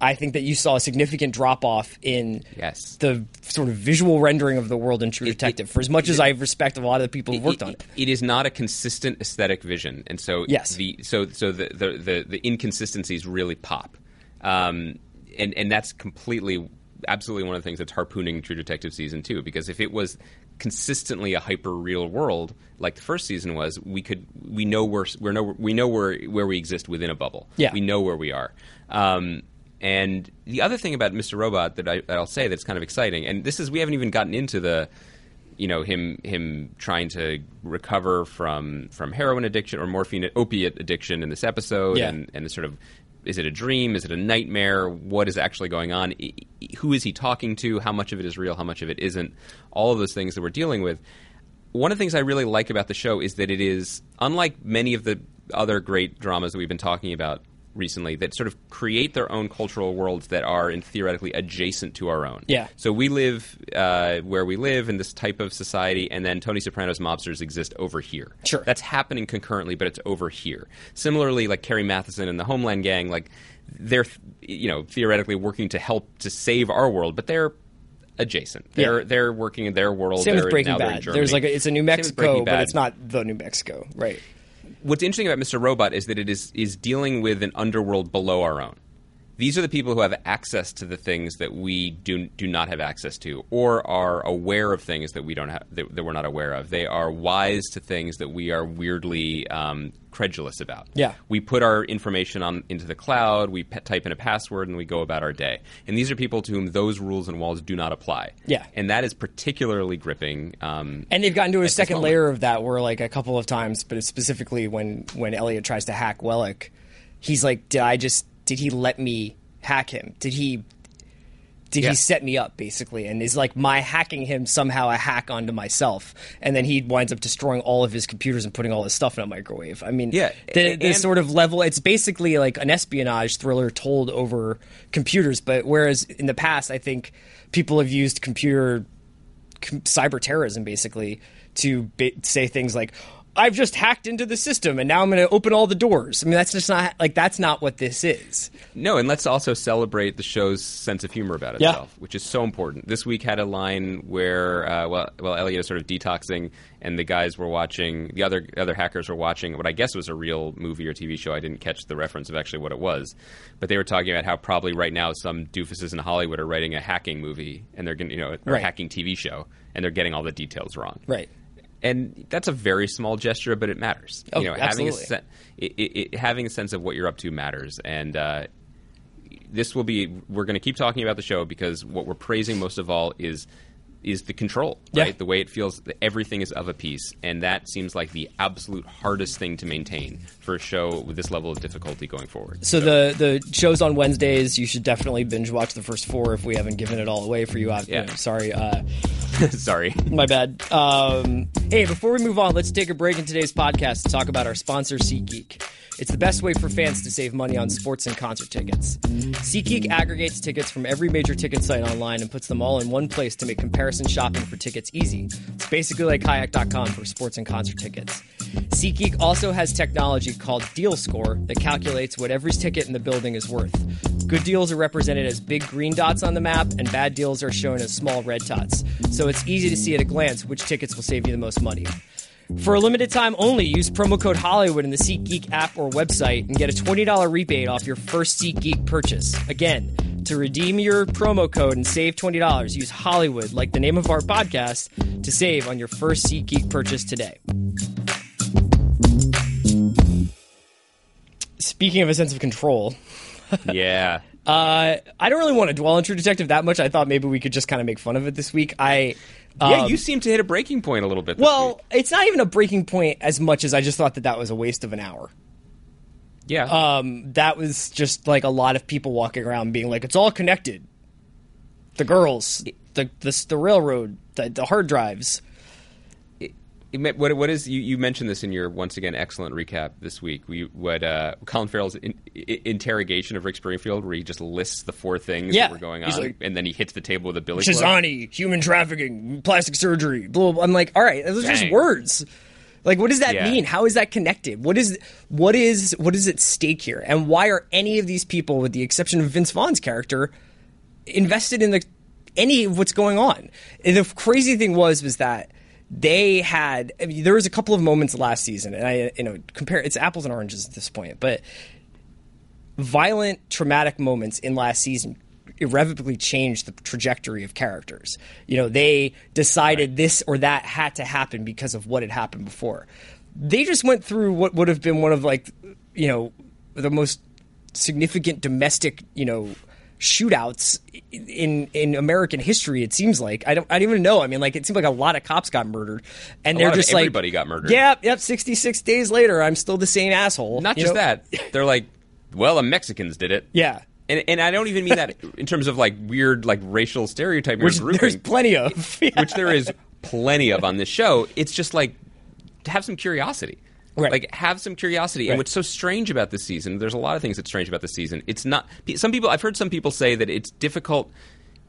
Speaker 3: I think that you saw a significant drop off in
Speaker 4: Yes.
Speaker 3: the sort of visual rendering of the world in True Detective. For as much as I respect a lot of the people who worked on it,
Speaker 4: it is not a consistent aesthetic vision, and so
Speaker 3: Yes.
Speaker 4: the so so the the, the, the inconsistencies really pop, um, and and that's completely absolutely one of the things that's harpooning True Detective season two because if it was consistently a hyper real world like the first season was, we could we know where we're no, we know where where we exist within a bubble.
Speaker 3: Yeah.
Speaker 4: we know where we are. Um, and the other thing about Mr. Robot that, I, that I'll say that's kind of exciting, and this is we haven't even gotten into the, you know, him him trying to recover from from heroin addiction or morphine opiate addiction in this episode,
Speaker 3: Yeah.
Speaker 4: and and the sort of is it a dream? Is it a nightmare? What is actually going on? Who is he talking to? How much of it is real? How much of it isn't? All of those things that we're dealing with. One of the things I really like about the show is that it is unlike many of the other great dramas that we've been talking about recently that sort of create their own cultural worlds that are in theoretically adjacent to our own.
Speaker 3: Yeah.
Speaker 4: So we live uh, where we live in this type of society, and then Tony Soprano's mobsters exist over here.
Speaker 3: Sure.
Speaker 4: That's happening concurrently, but it's over here. Similarly, like Carrie Mathison and the Homeland Gang, like they're you know theoretically working to help to save our world, but they're adjacent. They're
Speaker 3: Yeah.
Speaker 4: they're working in their world.
Speaker 3: same
Speaker 4: They're-
Speaker 3: with Breaking
Speaker 4: now they're in
Speaker 3: Bad. There's like a, it's a New Mexico, but it's not the New Mexico, right?
Speaker 4: What's interesting about Mr. Robot is that it is is dealing with an underworld below our own. These are the people who have access to the things that we do do not have access to, or are aware of things that we don't have that, that we're not aware of. They are wise to things that we are weirdly um, credulous about.
Speaker 3: Yeah.
Speaker 4: we put our information on into the cloud. We pe- type in a password and we go about our day. And these are people to whom those rules and walls do not apply.
Speaker 3: Yeah.
Speaker 4: and that is particularly gripping. Um,
Speaker 3: And they've gotten to a second layer of that where like a couple of times, but specifically when when Elliot tries to hack Wellick, he's like, "Did I just did he let me hack him? Did he did
Speaker 4: Yeah.
Speaker 3: he set me up basically?" And is like my hacking him somehow a hack onto myself, and then he winds up destroying all of his computers and putting all his stuff in a microwave. I mean,
Speaker 4: Yeah,
Speaker 3: the, the
Speaker 4: and-
Speaker 3: sort of level it's basically like an espionage thriller told over computers, but whereas in the past, I think people have used computer com- cyber terrorism basically to ba- say things like I've just hacked into the system and now I'm going to open all the doors. I mean that's just not like that's not what this is.
Speaker 4: No, and let's also celebrate the show's sense of humor about
Speaker 3: Yeah.
Speaker 4: itself, which is so important. This week had a line where, uh, well, well, Elliot is sort of detoxing, and the guys were watching. The other other hackers were watching what I guess was a real movie or TV show. I didn't catch the reference of actually what it was, but they were talking about how probably right now some doofuses in Hollywood are writing a hacking movie, and they're getting you know or a
Speaker 3: Right.
Speaker 4: hacking TV show, and they're getting all the details wrong.
Speaker 3: Right.
Speaker 4: And that's a very small gesture, but it matters.
Speaker 3: Oh,
Speaker 4: you know, having a
Speaker 3: absolutely.
Speaker 4: it, it, having a sense of what you're up to matters, and uh, this will be. We're going to keep talking about the show because what we're praising most of all is is the control,
Speaker 3: Yeah.
Speaker 4: right? The way it feels that everything is of a piece, and that seems like the absolute hardest thing to maintain for a show with this level of difficulty going forward.
Speaker 3: So the the shows on Wednesdays, you should definitely binge watch the first four if we haven't given it all away for you. out
Speaker 4: Yeah.
Speaker 3: you know, sorry, uh,
Speaker 4: Sorry.
Speaker 3: my bad. Um, hey, before we move on, let's take a break in today's podcast to talk about our sponsor, SeatGeek. It's the best way for fans to save money on sports and concert tickets. SeatGeek aggregates tickets from every major ticket site online and puts them all in one place to make comparison shopping for tickets easy. It's basically like kayak.com for sports and concert tickets. SeatGeek also has technology called Deal Score that calculates what every ticket in the building is worth. Good deals are represented as big green dots on the map, and bad deals are shown as small red dots. So it's easy to see at a glance which tickets will save you the most money. For a limited time only, use promo code Hollywood in the SeatGeek app or website and get a $20 rebate off your first SeatGeek purchase. Again, to redeem your promo code and save $20, use Hollywood, like the name of our podcast, to save on your first SeatGeek purchase today. Speaking of a sense of control,
Speaker 4: yeah.
Speaker 3: uh, I don't really want to dwell on True Detective that much. I thought maybe we could just kind of make fun of it this week. I
Speaker 4: yeah,
Speaker 3: um,
Speaker 4: you seem to hit a breaking point a little bit. This
Speaker 3: well,
Speaker 4: week.
Speaker 3: it's not even a breaking point as much as I just thought that that was a waste of an hour.
Speaker 4: yeah.
Speaker 3: Um, that was just like a lot of people walking around being like, "It's all connected." The girls, the the, the railroad, the, the hard drives.
Speaker 4: What, what is you, you mentioned this in your once again excellent recap this week? We, what uh, Colin Farrell's in, i- interrogation of Rick Springfield, where he just lists the four things
Speaker 3: Yeah.
Speaker 4: that were going on,
Speaker 3: like-
Speaker 4: and then he hits the table with a billy club.
Speaker 3: Chessani, human trafficking, plastic surgery. Blah, blah, blah. I'm like, all right, those are just words. Like, what does that
Speaker 4: Yeah.
Speaker 3: mean? How is that connected? What is what is what is at stake here? And why are any of these people, with the exception of Vince Vaughn's character, invested in the any of what's going on? And the crazy thing was was that they had. I mean, there was a couple of moments last season, and I you know compare it's apples and oranges at this point, but violent, traumatic moments in last season irrevocably changed the trajectory of characters. You know, they decided this or that had to happen because of what had happened before. They just went through what would have been one of like, you know, the most significant domestic, you know, shootouts in in American history. It seems like I don't I don't even know. I mean, like it seemed like a lot of cops got murdered, and
Speaker 4: A
Speaker 3: they're just like
Speaker 4: everybody got murdered.
Speaker 3: Yep, yep. Sixty six days later, I'm still the same asshole.
Speaker 4: Not
Speaker 3: you
Speaker 4: just
Speaker 3: know?
Speaker 4: that, they're like, well, the Mexicans did it.
Speaker 3: Yeah.
Speaker 4: And, and I don't even mean that in terms of like weird like racial stereotyping
Speaker 3: Which
Speaker 4: grouping,
Speaker 3: there's plenty of. Yeah.
Speaker 4: which there is plenty of on this show. It's just like to have some curiosity.
Speaker 3: Right.
Speaker 4: Like have some curiosity.
Speaker 3: Right.
Speaker 4: And what's so strange about this season? There's a lot of things that's strange about this season. It's not. Some people I've heard some people say that it's difficult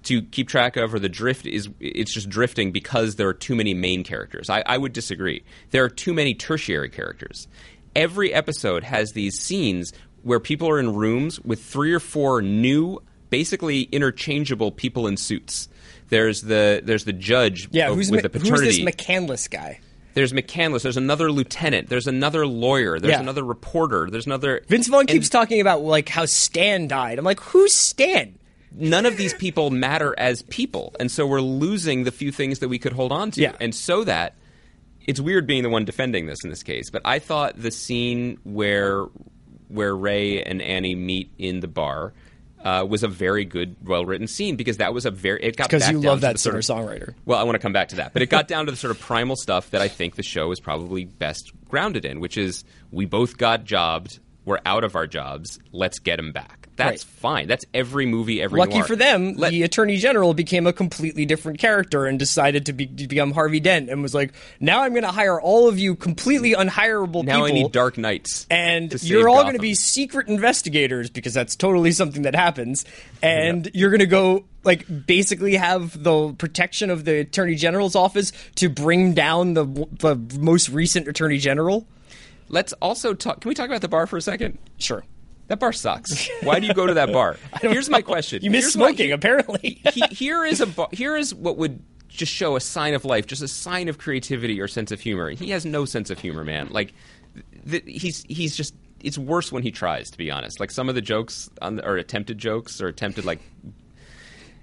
Speaker 4: to keep track of, or the drift is it's just drifting because there are too many main characters. I, I would disagree. There are too many tertiary characters. Every episode has these scenes where people are in rooms with three or four new, basically interchangeable people in suits. There's the there's the judge
Speaker 3: Yeah, who's,
Speaker 4: with
Speaker 3: Ma-
Speaker 4: the
Speaker 3: who's this McCandless guy?
Speaker 4: There's McCandless. There's another lieutenant. There's another lawyer. There's
Speaker 3: Yeah.
Speaker 4: another reporter. There's another
Speaker 3: Vince Vaughn
Speaker 4: and
Speaker 3: keeps talking about like how Stan died. I'm like, who's Stan?
Speaker 4: none of these people matter as people, and so we're losing the few things that we could hold on to.
Speaker 3: Yeah.
Speaker 4: And so that it's weird being the one defending this in this case, but I thought the scene where where Ray and Annie meet in the bar. Uh, was a very good, well written scene because that was a very it got
Speaker 3: Because you
Speaker 4: down
Speaker 3: love
Speaker 4: to
Speaker 3: that
Speaker 4: sort of-
Speaker 3: singer-songwriter.
Speaker 4: Well, I want to come back to that, but it got down to the sort of primal stuff that I think the show is probably best grounded in, which is we both got jobbed, we're out of our jobs, let's get them back. That's
Speaker 3: Right.
Speaker 4: fine. That's every movie, every
Speaker 3: Lucky for them,
Speaker 4: Let-
Speaker 3: the Attorney General became a completely different character and decided to, be, to become Harvey Dent and was like, now I'm going to hire all of you completely unhireable
Speaker 4: now
Speaker 3: people.
Speaker 4: I need Dark Knights,
Speaker 3: and you're all going to be secret investigators because that's totally something that happens. And you're going to go like basically have the protection of the attorney general's office to bring down the the most recent attorney general.
Speaker 4: Let's also talk. Can we talk about the bar for a second?
Speaker 3: Sure.
Speaker 4: That bar sucks. Why do you go to that bar? Here's my question.
Speaker 3: You miss
Speaker 4: Here's my-
Speaker 3: smoking, apparently.
Speaker 4: he, here is a bar, here is what would just show a sign of life, just a sign of creativity or sense of humor. He has no sense of humor, man. Like th- he's he's just it's worse when he tries. To be honest, like some of the jokes on the, or attempted jokes or attempted like.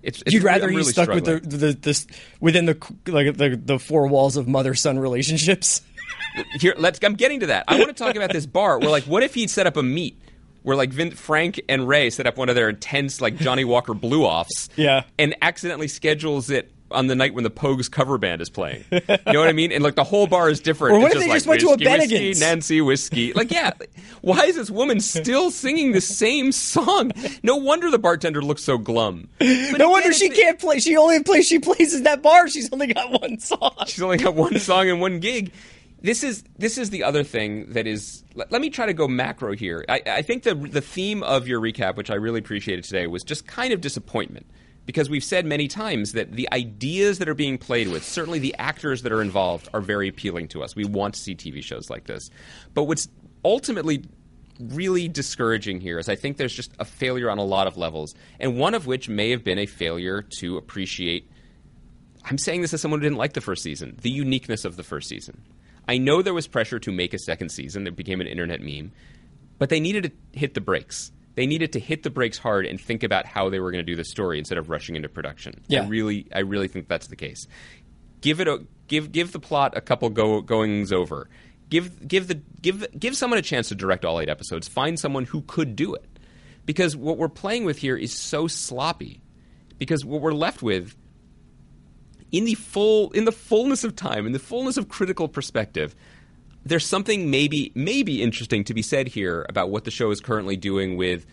Speaker 4: It's, it's
Speaker 3: You'd rather
Speaker 4: I'm really
Speaker 3: stuck with
Speaker 4: struggling.
Speaker 3: the, the this within the like the the four walls of mother son relationships.
Speaker 4: here let's i'm getting to that i want to talk about this bar where like what if he'd set up a meet where like Vin, frank and ray set up one of their intense like johnnie walker blue offs
Speaker 3: Yeah.
Speaker 4: and accidentally schedules it on the night when the Pogues cover band is playing. You know what I mean? And like the whole bar is different.
Speaker 3: Or what
Speaker 4: It's
Speaker 3: if they
Speaker 4: like,
Speaker 3: just went to a
Speaker 4: whiskey, Nancy whiskey. Like, yeah. Why is this woman still singing the same song? No wonder the bartender looks so glum. But
Speaker 3: no
Speaker 4: again,
Speaker 3: wonder she can't play. She only place she plays is that bar. She's only got one song.
Speaker 4: She's only got one song and one gig. This is this is the other thing that is. Let, let me try to go macro here. I, I think the the theme of your recap, which I really appreciated today, was just kind of disappointment because we've said many times that the ideas that are being played with, certainly the actors that are involved, are very appealing to us. We want to see TV shows like this, but what's ultimately really discouraging here is I think there's just a failure on a lot of levels, and one of which may have been a failure to appreciate I'm saying this as someone who didn't like the first season, the uniqueness of the first season. I know there was pressure to make a second season that became an internet meme, but they needed to hit the brakes. They needed to hit the brakes hard and think about how they were going to do the story instead of rushing into production.
Speaker 3: Yeah.
Speaker 4: I really, I really think that's the case. Give it a give give the plot a couple go, goings over. Give give the give give someone a chance to direct all eight episodes. Find someone who could do it, because what we're playing with here is so sloppy. Because what we're left with in the full in the fullness of time in the fullness of critical perspective there's something maybe maybe interesting to be said here about what the show is currently doing with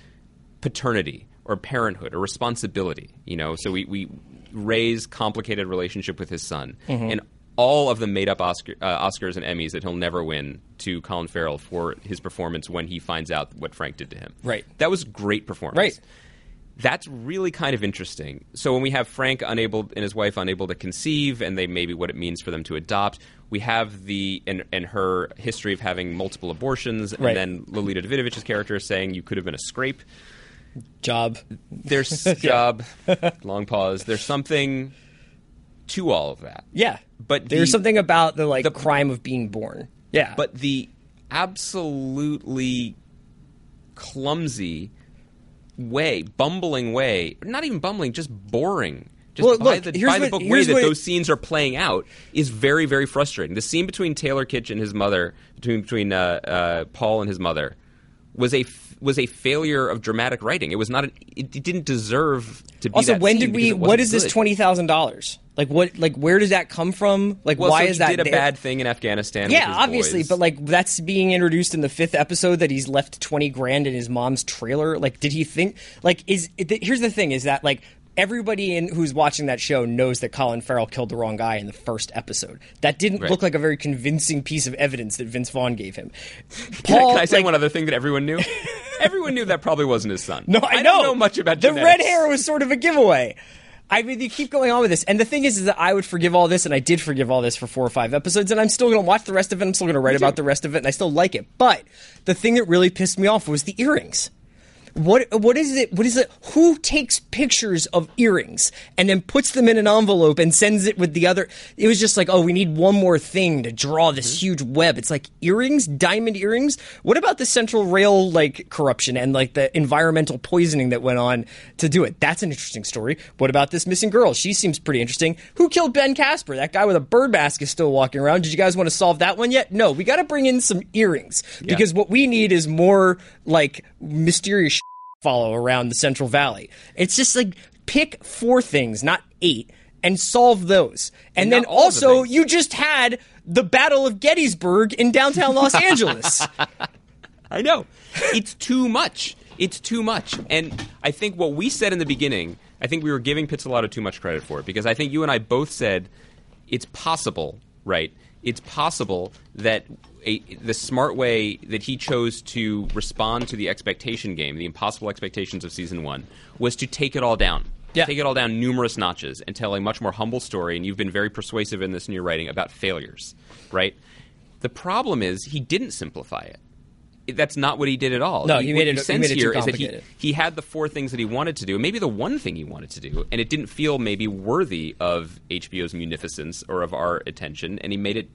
Speaker 4: paternity or parenthood or responsibility you know so we, we ray's complicated relationship with his son and all of the made up Oscar, uh, Oscars and Emmys that he'll never win to Colin Farrell for his performance when he finds out what Frank did to him.
Speaker 3: Right.
Speaker 4: That was great performance.
Speaker 3: Right.
Speaker 4: That's really kind of interesting. So when we have Frank unable and his wife unable to conceive, and they maybe what it means for them to adopt, we have the and, and her history of having multiple abortions,
Speaker 3: Right.
Speaker 4: and then Lolita Davidovich's character saying you could have been a scrape.
Speaker 3: Job.
Speaker 4: There's job, long pause. There's something to all of that.
Speaker 3: Yeah.
Speaker 4: But
Speaker 3: there's
Speaker 4: the-
Speaker 3: something about the like
Speaker 4: the-
Speaker 3: crime of being born. Yeah.
Speaker 4: But the absolutely clumsy way, bumbling way, not even bumbling, just boring. Just
Speaker 3: Well,
Speaker 4: by
Speaker 3: look,
Speaker 4: the, by the
Speaker 3: what-
Speaker 4: book way that those scenes are playing out is very, very frustrating. The scene between Taylor Kitsch and his mother, between between uh, uh, Paul and his mother, was a was a failure of dramatic writing. It was not. An, it, didn't deserve to be.
Speaker 3: also, when did we? What is this twenty thousand dollars? Like what? Like where does that come from? Like
Speaker 4: Well,
Speaker 3: why
Speaker 4: so
Speaker 3: is
Speaker 4: he
Speaker 3: that
Speaker 4: did a
Speaker 3: there?
Speaker 4: bad thing in Afghanistan.
Speaker 3: Yeah, obviously,
Speaker 4: boys.
Speaker 3: but like that's being introduced in the fifth episode that he's left twenty grand in his mom's trailer. Like, did he think? Like, is here's the thing: is that like everybody in who's watching that show knows that Colin Farrell killed the wrong guy in the first episode. That didn't
Speaker 4: Right.
Speaker 3: look like a very convincing piece of evidence that Vince Vaughn gave him.
Speaker 4: Can I, can I say
Speaker 3: like-
Speaker 4: one other thing that everyone knew? everyone knew that probably wasn't his son.
Speaker 3: No, I,
Speaker 4: don't know much about
Speaker 3: the
Speaker 4: genetics.
Speaker 3: red hair was sort of a giveaway. I mean, you keep going on with this, and the thing is, is that I would forgive all this, and I did forgive all this for four or five episodes, and I'm still going to watch the rest of it. I'm still going to write about the rest of it, and I still like it. But the thing that really pissed me off was the earrings. What what is it? What is it? Who takes pictures of earrings and then puts them in an envelope and sends it with the other? It was just like, oh, we need one more thing to draw this mm-hmm. huge web. It's like earrings, diamond earrings. What about the Central Rail like corruption and like the environmental poisoning that went on to do it? That's an interesting story. What about this missing girl? She seems pretty interesting. Who killed Ben Caspere? That guy with a bird mask is still walking around. Did you guys want to solve that one yet? No, we got to bring in some earrings because what we need is more like mysterious follow around the Central Valley. It's just like pick four things, not eight, and solve those. And,
Speaker 4: And
Speaker 3: then
Speaker 4: of the
Speaker 3: also, you just had the Battle of Gettysburg in downtown Los Angeles.
Speaker 4: I know. It's too much. It's too much. And I think what we said in the beginning, I think we were giving Pizzolatto too much credit for it because I think you and I both said it's possible, right? It's possible that a, the smart way that he chose to respond to the expectation game, the impossible expectations of season one, was to take it all down.
Speaker 3: Yeah.
Speaker 4: Take it all down numerous notches and tell a much more humble story. And you've been very persuasive in this in your writing about failures, right? The problem is he didn't simplify it that's not what he did at all.
Speaker 3: No, he
Speaker 4: what
Speaker 3: made it- he
Speaker 4: sense
Speaker 3: made it
Speaker 4: here is that he, he had the four things that he wanted to do, and maybe the one thing he wanted to do, and it didn't feel maybe worthy of HBO's munificence or of our attention, and he made it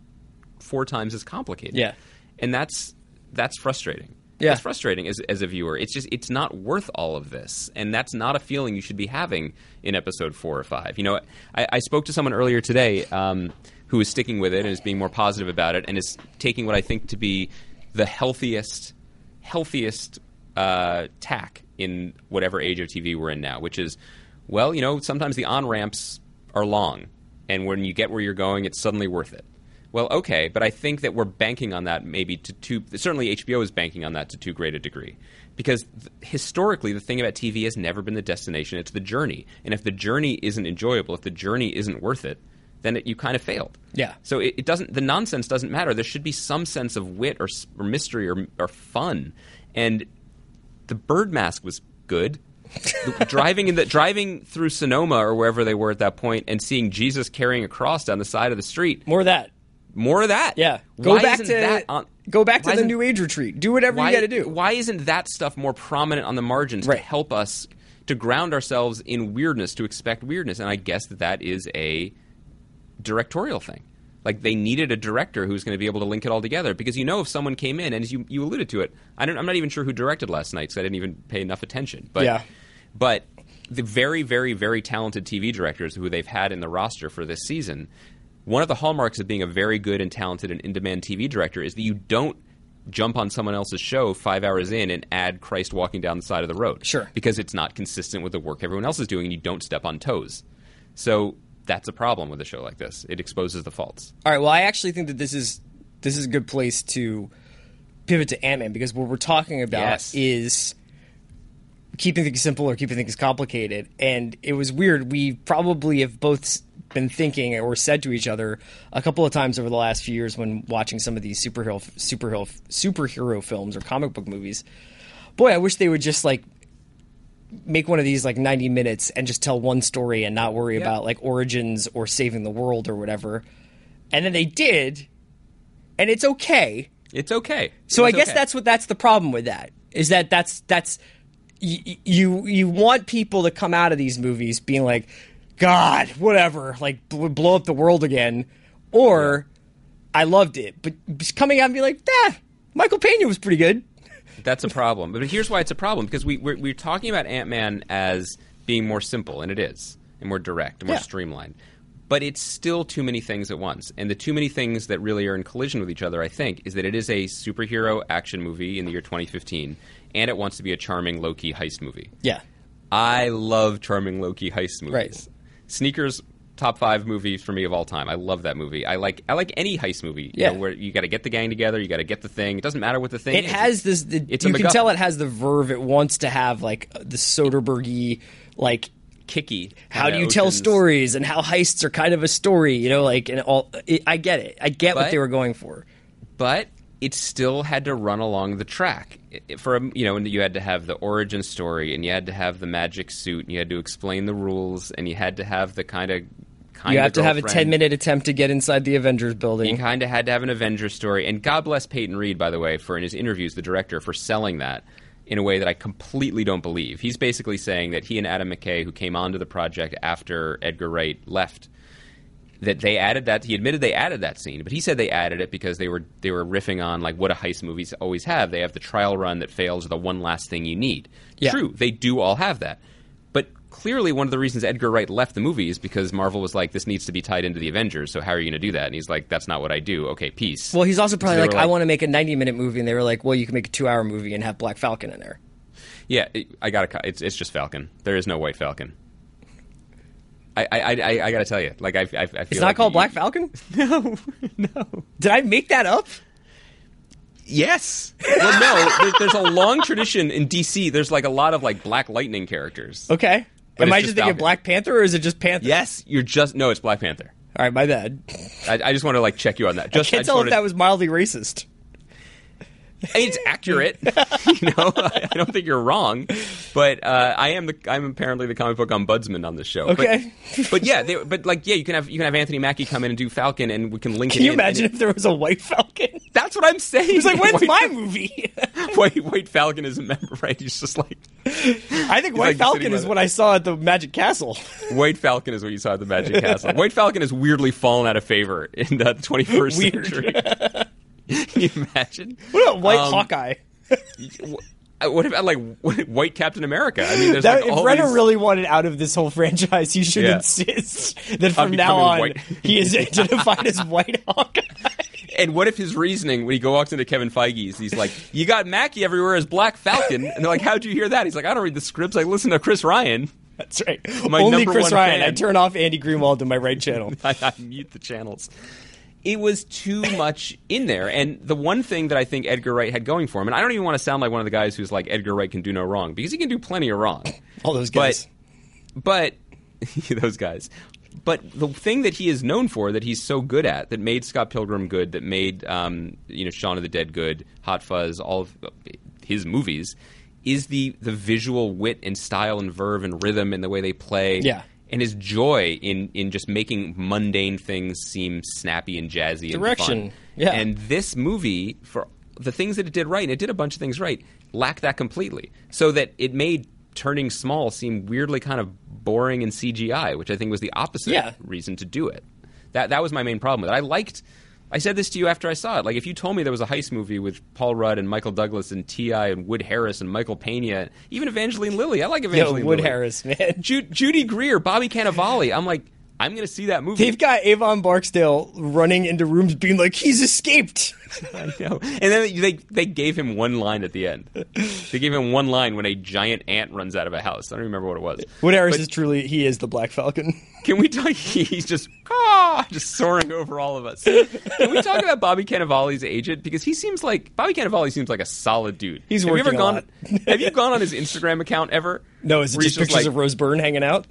Speaker 4: four times as complicated.
Speaker 3: Yeah.
Speaker 4: and that's that's frustrating.
Speaker 3: Yeah.
Speaker 4: It's frustrating as, as a viewer. It's just it's not worth all of this, and that's not a feeling you should be having in episode four or five. You know, I, I spoke to someone earlier today um, who is sticking with it and is being more positive about it, and is taking what I think to be the healthiest healthiest uh, tack in whatever age of TV we're in now, which is, well, you know, sometimes the on ramps are long, and when you get where you're going, it's suddenly worth it. Well, okay, but I think that we're banking on that maybe to too. Certainly, HBO is banking on that to too great a degree, because th- historically, the thing about TV has never been the destination; it's the journey. And if the journey isn't enjoyable, if the journey isn't worth it, then it, you kind of failed.
Speaker 3: Yeah.
Speaker 4: So it, it doesn't. The nonsense doesn't matter. There should be some sense of wit or, or mystery or, or fun. And the bird mask was good. Driving in the driving through Sonoma or wherever they were at that point and seeing Jesus carrying a cross down the side of the street.
Speaker 3: More of that.
Speaker 4: More of that.
Speaker 3: Yeah. Go
Speaker 4: Why
Speaker 3: back to
Speaker 4: that on-
Speaker 3: go back to the New Age retreat. Do whatever
Speaker 4: why,
Speaker 3: you got to do.
Speaker 4: Why isn't that stuff more prominent on the margins
Speaker 3: Right.
Speaker 4: to help us to ground ourselves in weirdness, to expect weirdness? And I guess that that is a directorial thing. Like they needed a director who's going to be able to link it all together because you know if someone came in and as you, you alluded to it, I don't, I'm not even sure who directed last night because I didn't even pay enough attention. But
Speaker 3: Yeah.
Speaker 4: but the very very very talented TV directors who they've had in the roster for this season, one of the hallmarks of being a very good and talented and in-demand TV director is that you don't jump on someone else's show five hours in and add Christ walking down the side of the road.
Speaker 3: Sure.
Speaker 4: Because it's not consistent with the work everyone else is doing and you don't step on toes. So that's a problem with a show like this. It exposes the faults.
Speaker 3: All right. Well, I actually think that this is this is a good place to pivot to Ant Man because what we're talking about
Speaker 4: Yes.
Speaker 3: is keeping things simple or keeping things complicated. And it was weird. We probably have both been thinking or said to each other a couple of times over the last few years when watching some of these superhero superhero superhero films or comic book movies. Boy, I wish they would just like make one of these like 90 minutes and just tell one story and not worry about like origins or saving the world or whatever. And then they did, and it's okay.
Speaker 4: It's okay.
Speaker 3: So I guess
Speaker 4: okay.
Speaker 3: that's what that's the problem with that is that that's that's y- you you want people to come out of these movies being like, God, whatever, like bl- blow up the world again, or I loved it, but just coming out and be like, nah, Michael Pena was pretty good.
Speaker 4: That's a problem. But here's why it's a problem because we we're, we're talking about Ant Man as being more simple, and it is, and more direct, and more
Speaker 3: Yeah.
Speaker 4: streamlined. But it's still too many things at once, and the too many things that really are in collision with each other, I think, is that it is a superhero action movie in the year 2015, and it wants to be a charming low key heist movie.
Speaker 3: Yeah,
Speaker 4: I love charming low key heist movies.
Speaker 3: Right.
Speaker 4: Sneakers top five movie for me of all time. I love that movie. I like I like any heist movie. you
Speaker 3: Yeah.
Speaker 4: know, where you got to get the gang together, you got to get the thing. It doesn't matter what the thing
Speaker 3: it
Speaker 4: is.
Speaker 3: has this. The,
Speaker 4: It's
Speaker 3: you can
Speaker 4: MacGuffin.
Speaker 3: tell it has the verve. It wants to have like the Soderberghy like
Speaker 4: kicky.
Speaker 3: how do you tell stories and how heists are kind of a story, you know, like and all. It, I get it. I get what they were going for.
Speaker 4: but it still had to run along the track for a, you know and you had to have the origin story and you had to have the magic suit and you had to explain the rules and you had to have the kind of kind
Speaker 3: You have to have a ten minute attempt to get inside the Avengers building.
Speaker 4: He kind of had to have an Avengers story, and God bless Peyton Reed, by the way, for in his interviews, the director, for selling that in a way that I completely don't believe. He's basically saying that he and Adam McKay, who came onto the project after Edgar Wright left, that they added that. He admitted they added that scene, but he said they added it because they were they were riffing on like what a heist movies always have. They have the trial run that fails the one last thing you need.
Speaker 3: Yeah.
Speaker 4: True, they do all have that. Clearly, one of the reasons Edgar Wright left the movie is because Marvel was like, "This needs to be tied into the Avengers." So how are you going to do that? And he's like, "That's not what I do." Okay, peace.
Speaker 3: Well, he's also probably
Speaker 4: they
Speaker 3: like,
Speaker 4: were
Speaker 3: I want to make a ninety minute movie, and they were like, well, you can make a two hour movie and have Black Falcon in there.
Speaker 4: Yeah, I got to. It's it's just Falcon. There is no White Falcon. I I I, I got to tell you, like I I, I feel
Speaker 3: It's not
Speaker 4: like
Speaker 3: called
Speaker 4: you-
Speaker 3: Black Falcon.
Speaker 4: No, no.
Speaker 3: Did I make that up?
Speaker 4: Yes. Well, no. there's a long tradition in DC. There's like a lot of like Black Lightning characters.
Speaker 3: Okay.
Speaker 4: But
Speaker 3: Am I
Speaker 4: just
Speaker 3: thinking
Speaker 4: Falcon.
Speaker 3: Black Panther, or is it just Panther?
Speaker 4: Yes, you're just no. It's Black Panther.
Speaker 3: All right, my bad.
Speaker 4: I, I just want to like check you on that.
Speaker 3: I
Speaker 4: Just
Speaker 3: can't
Speaker 4: I
Speaker 3: tell if that was mildly racist.
Speaker 4: It's accurate. you know, I don't think you're wrong, but uh, I am the I'm apparently the comic book ombudsman on this show.
Speaker 3: Okay.
Speaker 4: but, yeah, they, but like yeah, you can have you can have Anthony Mackie come in and do Falcon, and we can link. It.
Speaker 3: Can
Speaker 4: it
Speaker 3: you imagine
Speaker 4: it-
Speaker 3: if there was a White Falcon?
Speaker 4: that's what I'm saying.
Speaker 3: He's like, when's
Speaker 4: White,
Speaker 3: my movie?
Speaker 4: White, White Falcon is a member, right? He's just like
Speaker 3: I think White
Speaker 4: like
Speaker 3: Falcon is what I saw at the Magic Castle.
Speaker 4: White Falcon is what you saw at the Magic Castle. White Falcon has weirdly fallen out of favor in the 21st
Speaker 3: Weird.
Speaker 4: century. Can you imagine?
Speaker 3: What about White
Speaker 4: Um,
Speaker 3: Hawkeye?
Speaker 4: What about like White Captain America? I mean, there's
Speaker 3: That,
Speaker 4: like
Speaker 3: if Renner
Speaker 4: these-
Speaker 3: really wanted out of this whole franchise, he should
Speaker 4: Yeah.
Speaker 3: insist that from now on
Speaker 4: White.
Speaker 3: he is identified as White Hawkeye.
Speaker 4: And what if his reasoning when he go walks into Kevin Feige's, he's like, "You got Mackie everywhere as Black Falcon," and they're like, "How'd you hear that?" He's like, "I don't read the scripts. I listen to Chris Ryan.
Speaker 3: That's right.
Speaker 4: My
Speaker 3: Only
Speaker 4: number
Speaker 3: Chris
Speaker 4: one
Speaker 3: Ryan.
Speaker 4: fan.
Speaker 3: I turn off Andy Greenwald to my right channel.
Speaker 4: I, I mute the channels." It was too much in there, and the one thing that I think Edgar Wright had going for him, and I don't even want to sound like one of the guys who's like Edgar Wright can do no wrong because he can do plenty of wrong.
Speaker 3: All those guys.
Speaker 4: but those guys. But the thing that he is known for, that he's so good at, that made Scott Pilgrim good, that made um, you know Shaun of the Dead good, Hot Fuzz, all of his movies, is the the visual wit and style and verve and rhythm and the way they play.
Speaker 3: Yeah.
Speaker 4: And his joy in, in just making mundane things seem snappy and jazzy
Speaker 3: Direction.
Speaker 4: and fun.
Speaker 3: Yeah.
Speaker 4: And this movie, for the things that it did right, and it did a bunch of things right, lacked that completely. So that it made turning small seem weirdly kind of boring and CGI, which I think was the opposite
Speaker 3: Yeah.
Speaker 4: reason to do it. That that was my main problem with it. I liked. I said this to you after I saw it. Like, if you told me there was a heist movie with Paul Rudd and Michael Douglas and T.I. and Wood Harris and Michael Pena, even Evangeline Lilly, I like
Speaker 3: Yo,
Speaker 4: Evangeline
Speaker 3: Wood
Speaker 4: Lilly.
Speaker 3: Harris, man.
Speaker 4: Ju- Judy Greer, Bobby Cannavale. I'm like, I'm going to see that movie.
Speaker 3: They've got Avon Barksdale running into rooms being like, he's escaped.
Speaker 4: I know. And then they they gave him one line at the end. They gave him one line when a giant ant runs out of a house. I don't remember what it was.
Speaker 3: Wood Harris
Speaker 4: But
Speaker 3: is truly, he is the Black Falcon.
Speaker 4: Can we talk? He's just ah, just soaring over all of us. Can we talk about Bobby Cannavale's agent because he seems like Bobby Cannavale seems like a solid dude.
Speaker 3: He's
Speaker 4: have you ever
Speaker 3: working
Speaker 4: gone? have you gone on his Instagram account ever?
Speaker 3: No, is it
Speaker 4: he's
Speaker 3: just pictures
Speaker 4: like-
Speaker 3: of Rose Byrne hanging out?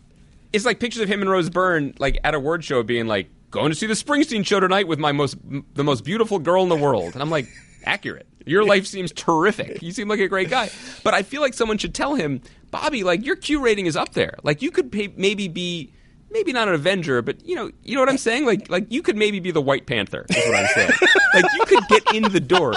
Speaker 4: It's like pictures of him and Rose Byrne like at a word show being like going to see the Springsteen show tonight with my most the most beautiful girl in the world, and I'm like accurate. Your life seems terrific. You seem like a great guy, but I feel like someone should tell him, Bobby, like your Q rating is up there. Like you could pay, maybe be. Maybe not an Avenger, but you know, you know what I'm saying. Like, like you could maybe be the White Panther. Is what I'm saying. like you could get in the door.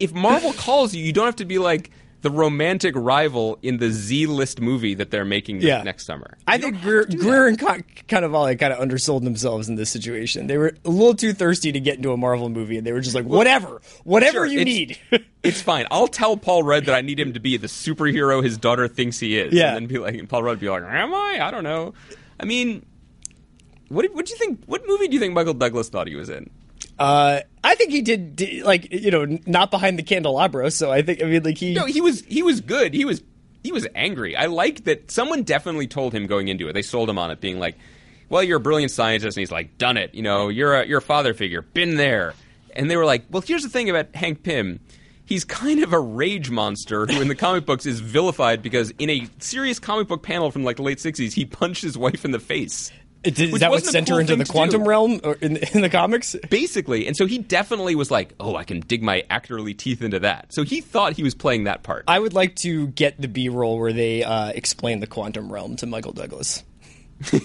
Speaker 4: If Marvel calls you, you don't have to be like the romantic rival in the Z list movie that they're making
Speaker 3: Yeah.
Speaker 4: next summer.
Speaker 3: I
Speaker 4: You
Speaker 3: think Greer,
Speaker 4: have to do
Speaker 3: Greer
Speaker 4: that.
Speaker 3: and Con- Cannavale kind of undersold themselves in this situation. They were a little too thirsty to get into a Marvel movie, and they were just like, whatever, whatever
Speaker 4: Sure,
Speaker 3: you
Speaker 4: it's-
Speaker 3: need.
Speaker 4: It's fine. I'll tell Paul Rudd that I need him to be the superhero his daughter thinks he is.
Speaker 3: Yeah.
Speaker 4: And then be like, and Paul Rudd would be like, Am I? I don't know. I mean, what what do you think? What movie do you think Michael Douglas thought he was in?
Speaker 3: Uh, I think he did, did, like, you know, not behind the candelabra. So I think, I mean, like, he.
Speaker 4: No, he was he was good. He was he was angry. I like that someone definitely told him going into it. They sold him on it, being like, "Well, you're a brilliant scientist," and he's like, "Done it." You know, you're a you're a father figure, been there. And they were like, "Well, here's the thing about Hank Pym." He's kind of a rage monster who, in the comic books, is vilified because in a serious comic book panel from like the late '60s, he punched his wife in the face.
Speaker 3: Is is that what sent her into the quantum
Speaker 4: do.
Speaker 3: realm or in, in the comics?
Speaker 4: Basically, and so he definitely was like, "Oh, I can dig my actorly teeth into that." So he thought he was playing that part.
Speaker 3: I would like to get the B roll where they uh, explain the quantum realm to Michael Douglas. and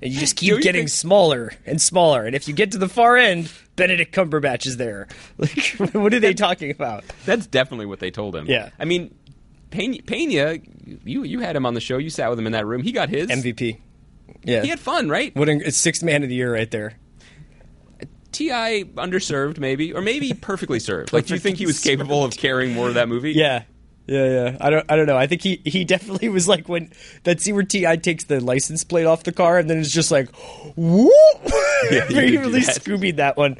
Speaker 3: you just keep
Speaker 4: you
Speaker 3: getting
Speaker 4: think-
Speaker 3: smaller and smaller, and if you get to the far end, Benedict Cumberbatch is there. Like, what are they talking about?
Speaker 4: That's definitely what they told him.
Speaker 3: Yeah.
Speaker 4: I mean, Pena, Pena, you you had him on the show. You sat with him in that room. He got his
Speaker 3: MVP. Yeah,
Speaker 4: He had fun, right?
Speaker 3: what? It's sixth man of the year right there.
Speaker 4: Ti underserved, maybe, or maybe perfectly served. Like, do you think he was capable of carrying more of that movie?
Speaker 3: Yeah. Yeah, yeah. I don't I don't know. I think he, he definitely was like when that scene where T.I. takes the license plate off the car and then it's just like whoop
Speaker 4: Yeah, he
Speaker 3: he
Speaker 4: did do
Speaker 3: really
Speaker 4: that.
Speaker 3: Scoobied that one.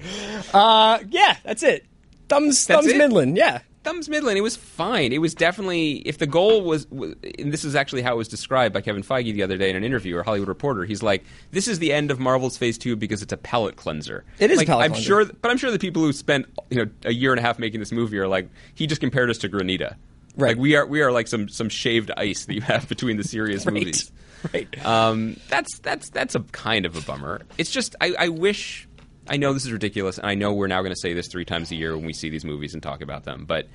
Speaker 3: Uh yeah, that's it. Thumbs
Speaker 4: That's
Speaker 3: thumbs
Speaker 4: it?
Speaker 3: Midland, yeah.
Speaker 4: Thumbs Midland. It was fine. It was definitely if the goal was, and this is actually how it was described by Kevin Feige the other day in an interview or Hollywood Reporter. He's like, "This is the end of Marvel's Phase Two because it's a palate cleanser."
Speaker 3: It is a
Speaker 4: Like,
Speaker 3: palate
Speaker 4: I'm
Speaker 3: cleanser.
Speaker 4: sure, but I'm sure the people who spent you know a year and a half making this movie are like, he just compared us to Granita.
Speaker 3: Right.
Speaker 4: Like we are, we are like some some shaved ice that you have between the serious
Speaker 3: Right.
Speaker 4: movies.
Speaker 3: Right.
Speaker 4: Um, that's that's that's a kind of a bummer. It's just I, I wish I know this is ridiculous, and I know we're now going to say this three times a year when we see these movies and talk about them. But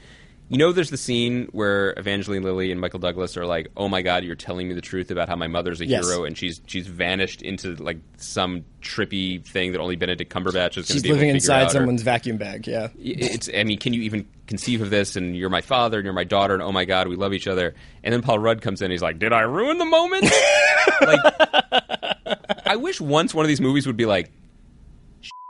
Speaker 4: you know, there's the scene where Evangeline Lilly and Michael Douglas are like, "Oh my God, you're telling me the truth about how my mother's a
Speaker 3: Yes.
Speaker 4: hero, and she's she's vanished into like some trippy thing that only Benedict Cumberbatch is going to
Speaker 3: She's
Speaker 4: be able
Speaker 3: living
Speaker 4: to figure
Speaker 3: inside
Speaker 4: out, or-
Speaker 3: someone's vacuum bag, yeah.
Speaker 4: it's I mean, can you even conceive of this? And you're my father, and you're my daughter, and oh my god, we love each other. And then Paul Rudd comes in, and he's like, "Did I ruin the moment?" like, I wish once one of these movies would be like, "Sh-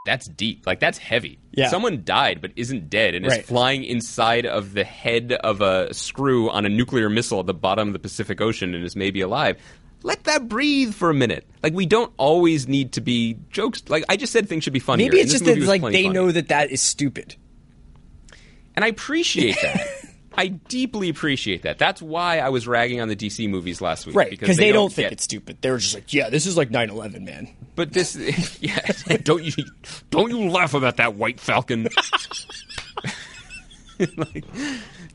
Speaker 4: "That's deep, like that's heavy."
Speaker 3: Yeah.
Speaker 4: someone died but isn't dead and
Speaker 3: Right.
Speaker 4: is flying inside of the head of a screw on a nuclear missile at the bottom of the Pacific Ocean and is maybe alive. Let that breathe for a minute. Like we don't always need to be jokes. Like I just said, things should be funny.
Speaker 3: Maybe it's just that like they
Speaker 4: funny.
Speaker 3: know that that is stupid.
Speaker 4: And I appreciate that. I deeply appreciate that. That's why I was ragging on the DC movies last week.
Speaker 3: Right, because they, don't think
Speaker 4: get-
Speaker 3: it's stupid. They were just like, yeah, this is like 9/11, man.
Speaker 4: But this, yeah, don't you don't you laugh about that white falcon? Like,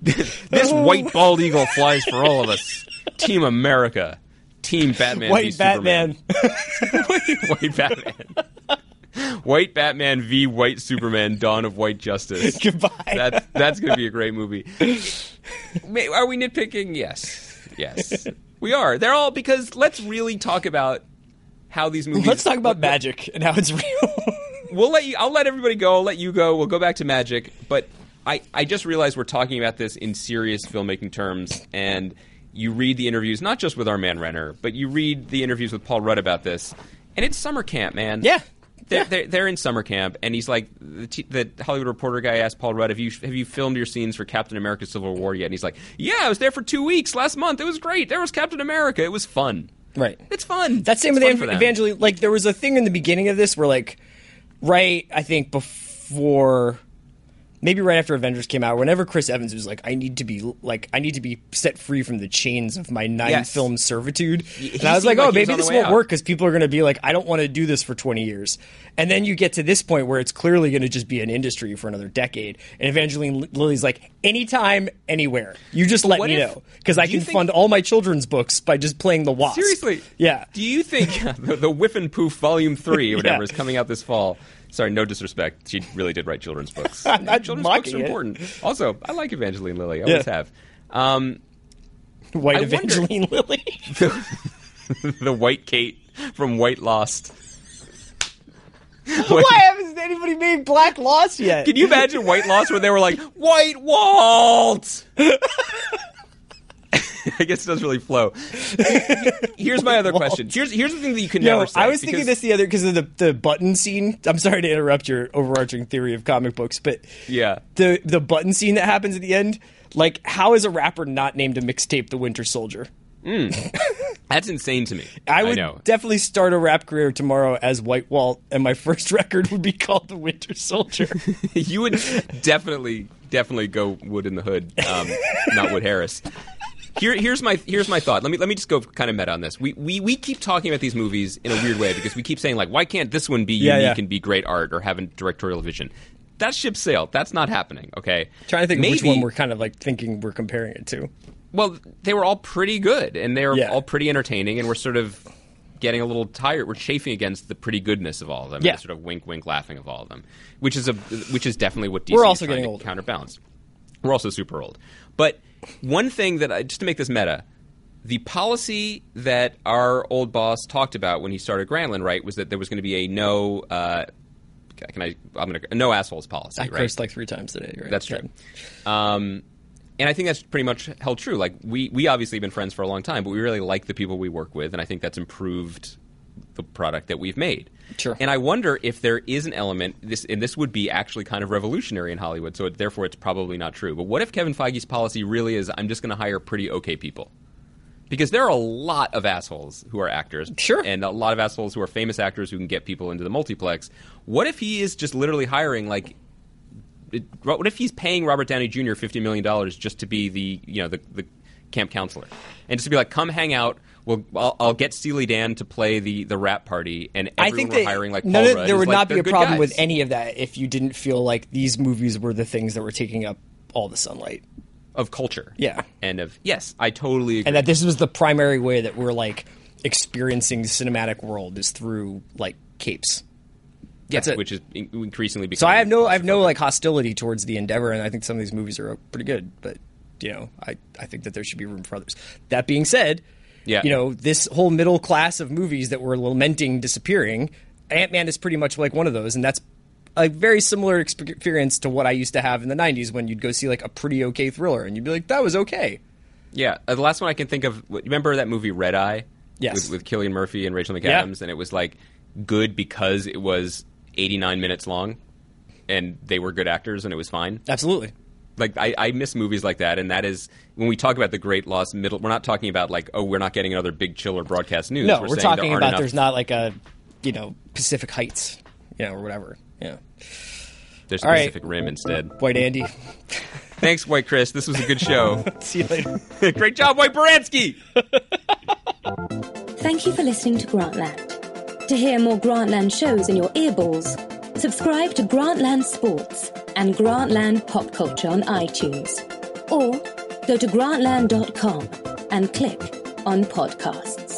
Speaker 4: this white bald eagle flies for all of us. Team America, Team Batman,
Speaker 3: White. Batman.
Speaker 4: white Batman, white Batman v White Superman: Dawn of White Justice.
Speaker 3: Goodbye.
Speaker 4: That's that's going to be a great movie. Are we nitpicking? Yes, yes, we are. They're all because let's really talk about how these movies.
Speaker 3: Let's talk about magic and how it's real.
Speaker 4: We'll let you. I'll let everybody go. I'll let you go. We'll go back to magic. But I, I just realized we're talking about this in serious filmmaking terms, and you read the interviews, not just with our man Renner, but you read the interviews with Paul Rudd about this, and it's summer camp, man.
Speaker 3: Yeah.
Speaker 4: They're,
Speaker 3: Yeah.
Speaker 4: they're, they're in summer camp, and he's like, the, t- the Hollywood Reporter guy asked Paul Rudd, have you, have you filmed your scenes for Captain America Civil War yet? And he's like, yeah, I was there for two weeks last month. It was great. There was Captain America. It was fun.
Speaker 3: right.
Speaker 4: It's fun.
Speaker 3: That's same
Speaker 4: It's
Speaker 3: with
Speaker 4: for
Speaker 3: Evangeline. Like there was a thing in the beginning of this where like, right, I think before maybe right after Avengers came out, whenever Chris Evans was like, I need to be like, I need to be set free from the chains of my nine
Speaker 4: Yes.
Speaker 3: film servitude.
Speaker 4: he
Speaker 3: and I was like, oh, maybe this won't
Speaker 4: out.
Speaker 3: work because people are going to be like, I don't want to do this for 20 years. And then you get to this point where it's clearly going to just be an industry for another decade. And Evangeline Lilly's like, anytime, anywhere. You just let
Speaker 4: what
Speaker 3: me
Speaker 4: if-
Speaker 3: know because I can
Speaker 4: think-
Speaker 3: fund all my children's books by just playing the Wasp.
Speaker 4: Seriously?
Speaker 3: Yeah.
Speaker 4: Do you think the, the Whiff and Poof Volume Three or whatever
Speaker 3: Yeah.
Speaker 4: is coming out this fall? Sorry, no disrespect. She really did write children's books. Children's books are
Speaker 3: it.
Speaker 4: important. Also, I like Evangeline Lilly. I always
Speaker 3: Yeah.
Speaker 4: have. Um,
Speaker 3: White
Speaker 4: I wonder-
Speaker 3: Evangeline Lilly.
Speaker 4: the White Kate from White Lost.
Speaker 3: Why hasn't anybody made Black Lost yet?
Speaker 4: Can you imagine White Lost where they were like White Walt? I guess it doesn't really flow. Here's my other question. Here's here's the thing that you can
Speaker 3: Yo,
Speaker 4: never say.
Speaker 3: I was thinking this the other because of the the button scene. I'm sorry to interrupt your overarching theory of comic books, but
Speaker 4: Yeah.
Speaker 3: the the button scene that happens at the end, like how is a rapper not named a mixtape the Winter Soldier?
Speaker 4: That's insane to me.
Speaker 3: I would
Speaker 4: know.
Speaker 3: definitely start a rap career tomorrow as White Walt, and my first record would be called The Winter Soldier.
Speaker 4: you would definitely definitely go Wood in the Hood, um, not Wood Harris. Here, here's my here's my thought. Let me let me just go kind of meta on this. We, we we keep talking about these movies in a weird way because we keep saying like, why can't this one be
Speaker 3: Yeah,
Speaker 4: unique
Speaker 3: yeah.
Speaker 4: and be great art or have a directorial vision? That ship sailed. That's not happening. Okay.
Speaker 3: Trying to think
Speaker 4: Maybe,
Speaker 3: which one we're kind of like thinking we're comparing it to.
Speaker 4: well, they were all pretty good and they were
Speaker 3: Yeah.
Speaker 4: all pretty entertaining, and we're sort of getting a little tired. We're chafing against the pretty goodness of all of them.
Speaker 3: Yeah.
Speaker 4: sort of wink, wink, laughing of all of them, which is a which is definitely what DC
Speaker 3: We're
Speaker 4: is
Speaker 3: also
Speaker 4: trying
Speaker 3: getting
Speaker 4: to
Speaker 3: older.
Speaker 4: counterbalance. We're also super old, but one thing that I, just to make this meta. The policy that our old boss talked about when he started Grantland, right, was that there was going to be a no, uh, can I, I'm going to, no assholes policy,
Speaker 3: I
Speaker 4: right?
Speaker 3: cursed like three times today. Right?
Speaker 4: That's true. Um, and I think that's pretty much held true. Like we we obviously have been friends for a long time, but we really like the people we work with, and I think that's improved the product that we've made.
Speaker 3: Sure.
Speaker 4: And I wonder if there is an element this, and this would be actually kind of revolutionary in Hollywood. So it, therefore, it's probably not true. But what if Kevin Feige's policy really is, I'm just going to hire pretty okay people? Because there are a lot of assholes who are actors,
Speaker 3: Sure.
Speaker 4: and a lot of assholes who are famous actors who can get people into the multiplex. What if he is just literally hiring like it, what if he's paying Robert Downey Jr. fifty million dollars just to be the you know the, the camp counselor, and just to be like, come hang out. We'll, I'll, I'll get Steely Dan to play the the wrap party, and
Speaker 3: I think
Speaker 4: we're
Speaker 3: that
Speaker 4: hiring like
Speaker 3: none
Speaker 4: Paul
Speaker 3: of-
Speaker 4: Rudd
Speaker 3: there would
Speaker 4: like,
Speaker 3: not be a problem
Speaker 4: guys.
Speaker 3: with any of that if you didn't feel like these movies were the things that were taking up all the sunlight.
Speaker 4: of culture.
Speaker 3: Yeah.
Speaker 4: and of yes, I totally agree.
Speaker 3: and that this was the primary way that we're like experiencing the cinematic world is through like capes.
Speaker 4: yes,
Speaker 3: that's it.
Speaker 4: which is increasingly becoming.
Speaker 3: So I have no I have no like hostility towards the endeavor, and I think some of these movies are pretty good. But you know, I I think that there should be room for others. That being said,
Speaker 4: Yeah.
Speaker 3: you know, this whole middle class of movies that we're lamenting disappearing, Ant Man is pretty much like one of those, and that's a very similar experience to what I used to have in the '90s when you'd go see like a pretty okay thriller, and you'd be like, that was okay.
Speaker 4: Yeah, uh, the last one I can think of. Remember that movie Red Eye?
Speaker 3: Yes.
Speaker 4: with, with Cillian Murphy and Rachel
Speaker 3: Yeah.
Speaker 4: McAdams, and it was like good because it was 89 minutes long, and they were good actors, and it was fine.
Speaker 3: Absolutely.
Speaker 4: Like I, I miss movies like that, and that is when we talk about the great loss middle. We're not talking about like oh, we're not getting another big chiller broadcast news.
Speaker 3: No,
Speaker 4: we're,
Speaker 3: we're,
Speaker 4: saying there
Speaker 3: talking about
Speaker 4: enough-
Speaker 3: there's not like a you know Pacific Heights, you know, or whatever. Yeah.
Speaker 4: there's
Speaker 3: all right.
Speaker 4: Pacific Rim instead.
Speaker 3: White Andy.
Speaker 4: Thanks, White Chris. This was a good show.
Speaker 3: See you later.
Speaker 4: Great job, White Baranski.
Speaker 1: Thank you for listening to Grantland. To hear more Grantland shows in your earballs, subscribe to Grantland Sports and Grantland Pop Culture on iTunes. Or go to grantland.com and click on podcast.